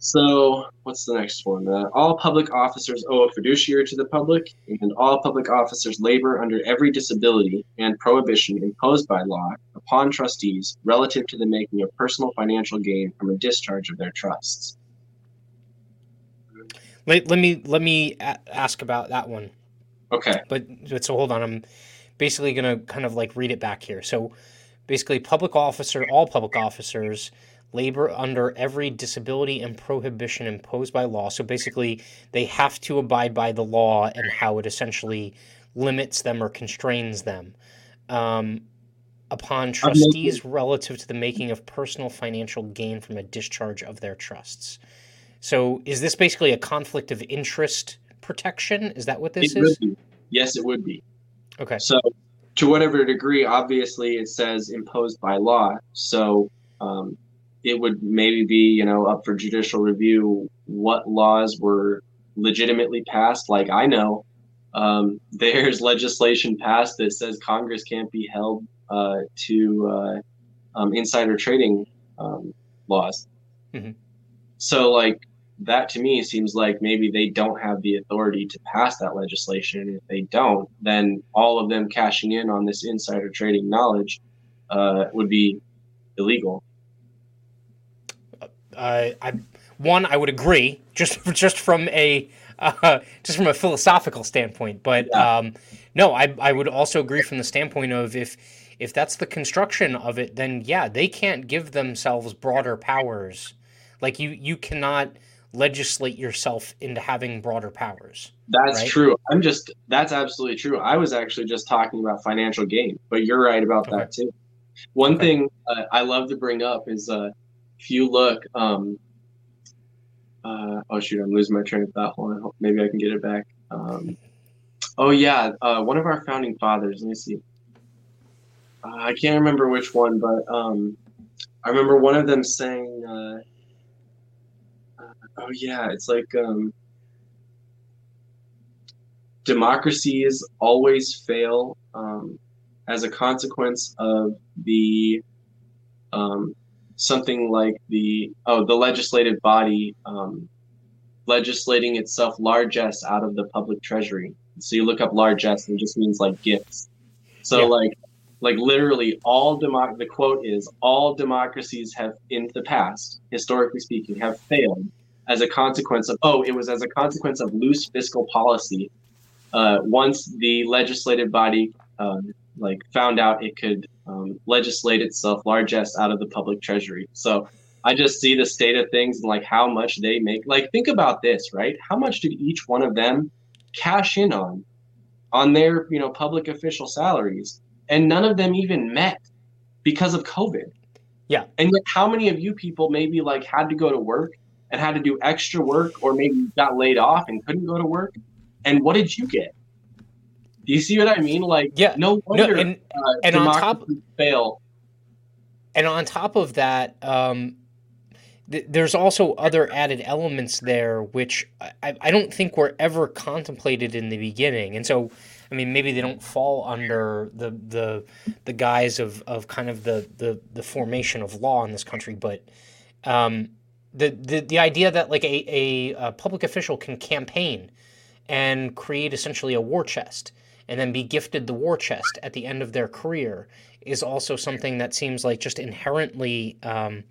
So, what's the next one? Uh, all public officers owe a fiduciary to the public, and all public officers labor under every disability and prohibition imposed by law upon trustees relative to the making of personal financial gain from a discharge of their trusts. Let, let me let me ask about that one. Okay. But, but so hold on, I'm basically going to kind of like read it back here. So, basically, public officer, all public officers labor under every disability and prohibition imposed by law. So basically, they have to abide by the law and how it essentially limits them or constrains them. Um, upon trustees relative to the making of personal financial gain from a discharge of their trusts. So, is this basically a conflict of interest protection? Is that what this it is? Yes, it would be. Okay. So, to whatever degree, obviously it says imposed by law. So um, it would maybe be, you know, up for judicial review what laws were legitimately passed. Like I know um, there's legislation passed that says Congress can't be held uh, to uh, um, insider trading um, laws. Mm-hmm. So, like, that to me seems like maybe they don't have the authority to pass that legislation. And if they don't, then all of them cashing in on this insider trading knowledge uh, would be illegal. Uh, I one I would agree just just from a uh, just from a philosophical standpoint, but yeah. um, no, I I would also agree from the standpoint of if if that's the construction of it, then yeah, they can't give themselves broader powers. Like you you cannot legislate yourself into having broader powers. That's right? true. I'm just that's absolutely true. I was actually just talking about financial gain, but you're right about okay. that too. One okay. thing uh, I love to bring up is uh, if you look, um, uh, oh shoot, I'm losing my train of thought. Hold on, maybe I can get it back. Um, oh yeah, uh, one of our founding fathers. Let me see. Uh, I can't remember which one, but um, I remember one of them saying uh, oh yeah, it's like um, democracies always fail um, as a consequence of the um, something like the oh the legislative body um, legislating itself largesse out of the public treasury. So you look up largesse and it just means like gifts. So yeah. like like literally all democ the quote is all democracies have in the past historically speaking have failed as a consequence of oh it was as a consequence of loose fiscal policy uh, once the legislative body um, like found out it could um, legislate itself largesse out of the public treasury. So i just see the state of things and like how much they make like think about this right? How much did each one of them cash in on on their you know public official salaries and none of them even met because of covid? Yeah. And yet how many of you people maybe like had to go to work and had to do extra work or maybe got laid off and couldn't go to work. And what did you get? Do you see what I mean? Like, yeah, no wonder no, and, uh, and on top fail. And on top of that, um, th- there's also other added elements there, which I, I don't think were ever contemplated in the beginning. And so, I mean, maybe they don't fall under the the the guise of, of kind of the, the the formation of law in this country, but um, the, the, the idea that like a, a, a, public official can campaign and create essentially a war chest and then be gifted the war chest at the end of their career is also something that seems like just inherently um,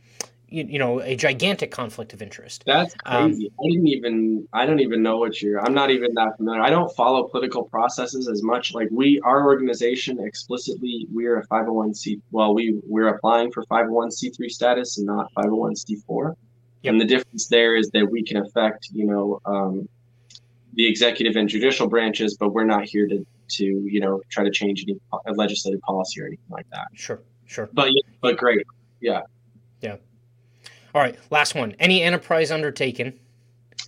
you, you, know a gigantic conflict of interest. That's um, crazy. Um, i didn't even i don't even know what you're i'm not even that familiar. I don't follow political processes as much. Like we our organization explicitly we're a 501c well we we're applying for 501c3 status and not 501c4 Yep. And the difference there is that we can affect, you know, um, the executive and judicial branches, but we're not here to, to you know, try to change any legislative policy or anything like that. Sure, sure. But but great, yeah, yeah. All right, last one. Any enterprise undertaken?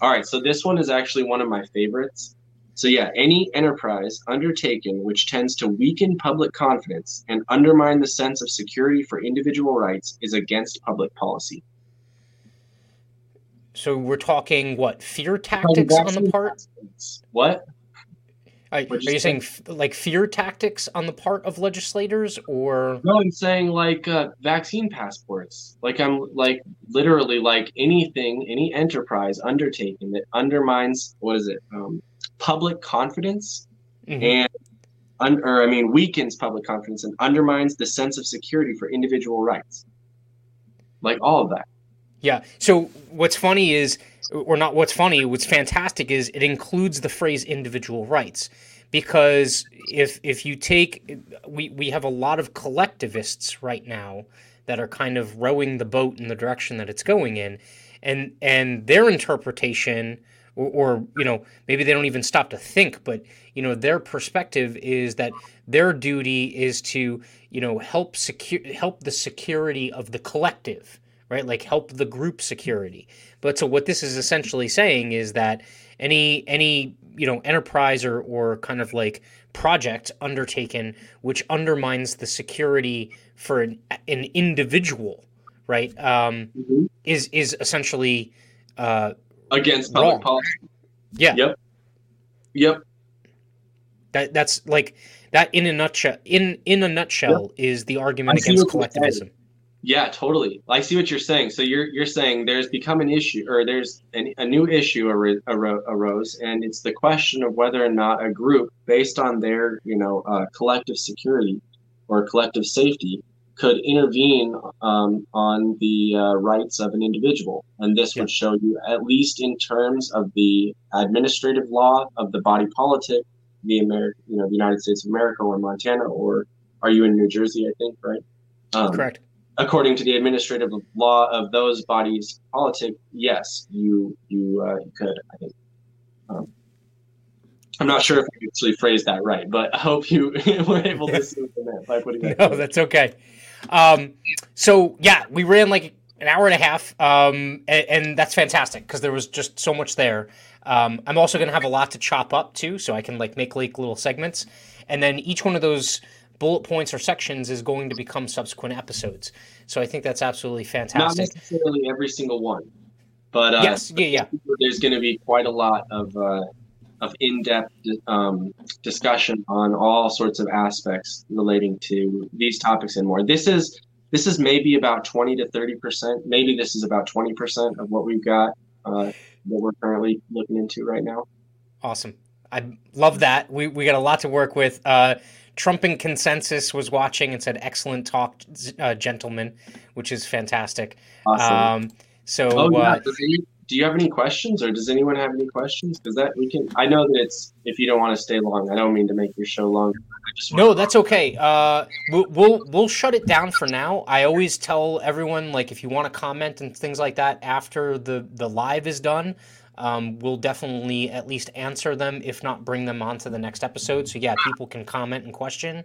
All right, so this one is actually one of my favorites. So yeah, any enterprise undertaken which tends to weaken public confidence and undermine the sense of security for individual rights is against public policy. So we're talking what fear tactics on the part? What? Are, are you saying f- like fear tactics on the part of legislators, or no? I'm saying like uh, vaccine passports. Like I'm like literally like anything, any enterprise undertaking that undermines what is it? Um, public confidence mm-hmm. and un- or I mean weakens public confidence and undermines the sense of security for individual rights. Like all of that. Yeah. So what's funny is, or not what's funny, what's fantastic is it includes the phrase individual rights. Because if if you take we, we have a lot of collectivists right now that are kind of rowing the boat in the direction that it's going in. And and their interpretation or, or, you know maybe they don't even stop to think but you know their perspective is that their duty is to you know help secure help the security of the collective right? Like help the group security. But so what this is essentially saying is that any any you know enterprise or or kind of like project undertaken which undermines the security for an, an individual, right? Um, Mhm. is is essentially uh, against public Wrong. policy. yeah. Yep. Yep. That that's like that in a nutshell. In in a nutshell is the argument I against what you're saying. collectivism. Yeah, totally. I see what you're saying. So you're you're saying there's become an issue, or there's an, a new issue ar- aro- arose, and it's the question of whether or not a group, based on their you know uh, collective security or collective safety, could intervene um, on the uh, rights of an individual, and this Yeah. would show you at least in terms of the administrative law of the body politic, the American, you know, the United States of America or Montana, or are you in New Jersey? I think right. Um, Correct. According to the administrative law of those bodies politic yes you you, uh, you could i think um, i'm not sure if i actually phrased that right but i hope you were able to see meant by putting that No, together. that's okay. Um, so yeah, we ran like an hour and a half, um, and, and that's fantastic because there was just so much there. Um, I'm also going to have a lot to chop up too, so I can like make like little segments, and then each one of those bullet points or sections is going to become subsequent episodes. So I think that's absolutely fantastic. not necessarily every single one but uh, yes, yeah, yeah. there's going to be quite a lot of uh, of in-depth um, discussion on all sorts of aspects relating to these topics and more. This is this is maybe about 20 to 30 percent. Maybe this is about 20 percent of what we've got uh, that we're currently looking into right now. Awesome. I love that. We we got a lot to work with. Uh, Trumping consensus was watching and said, "Excellent talk, uh, gentlemen," which is fantastic. Awesome. Um, so oh yeah. uh, do you have any questions, or does anyone have any questions? Because that we can. I know that it's if you don't want to stay long. I don't mean to make your show long. No, that's okay. Uh, we'll, we'll we'll shut it down for now. I always tell everyone like if you want to comment and things like that after the the live is done. Um, we'll definitely at least answer them, if not bring them on to the next episode. So yeah, people can comment and question.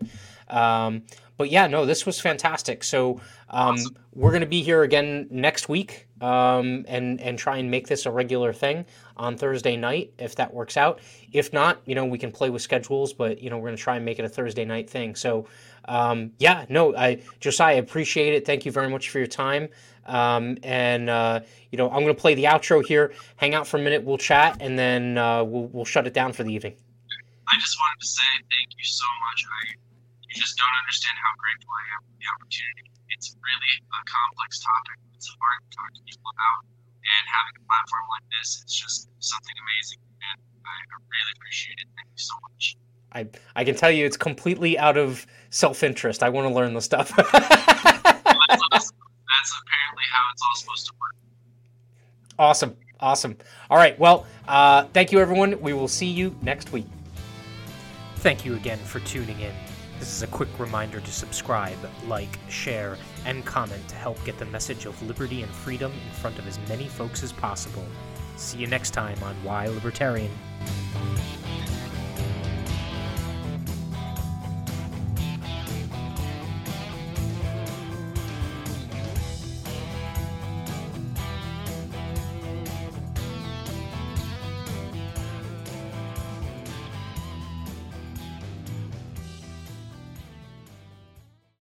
Um, but yeah, no, this was fantastic. So um, we're gonna be here again next week, um, and and try and make this a regular thing on Thursday night if that works out. If not, you know, we can play with schedules, but you know, we're gonna try and make it a Thursday night thing. So um, yeah, no, I Josiah appreciate it. Thank you very much for your time. Um, and uh, you know, I'm gonna play the outro here. Hang out for a minute, we'll chat, and then uh, we'll we'll shut it down for the evening. I just wanted to say thank you so much. I you just don't understand how grateful I am for the opportunity. It's really a complex topic. It's hard to talk to people about, and having a platform like this, it's just something amazing, and I I really appreciate it. Thank you so much. I I can tell you, it's completely out of self interest. I want to learn the stuff. That's, awesome. Apparently how it's all supposed to work. awesome, awesome. All right, well, uh, thank you, everyone. We will see you next week. Thank you again for tuning in. This is a quick reminder to subscribe, like, share, and comment to help get the message of liberty and freedom in front of as many folks as possible. See you next time on Why Libertarian.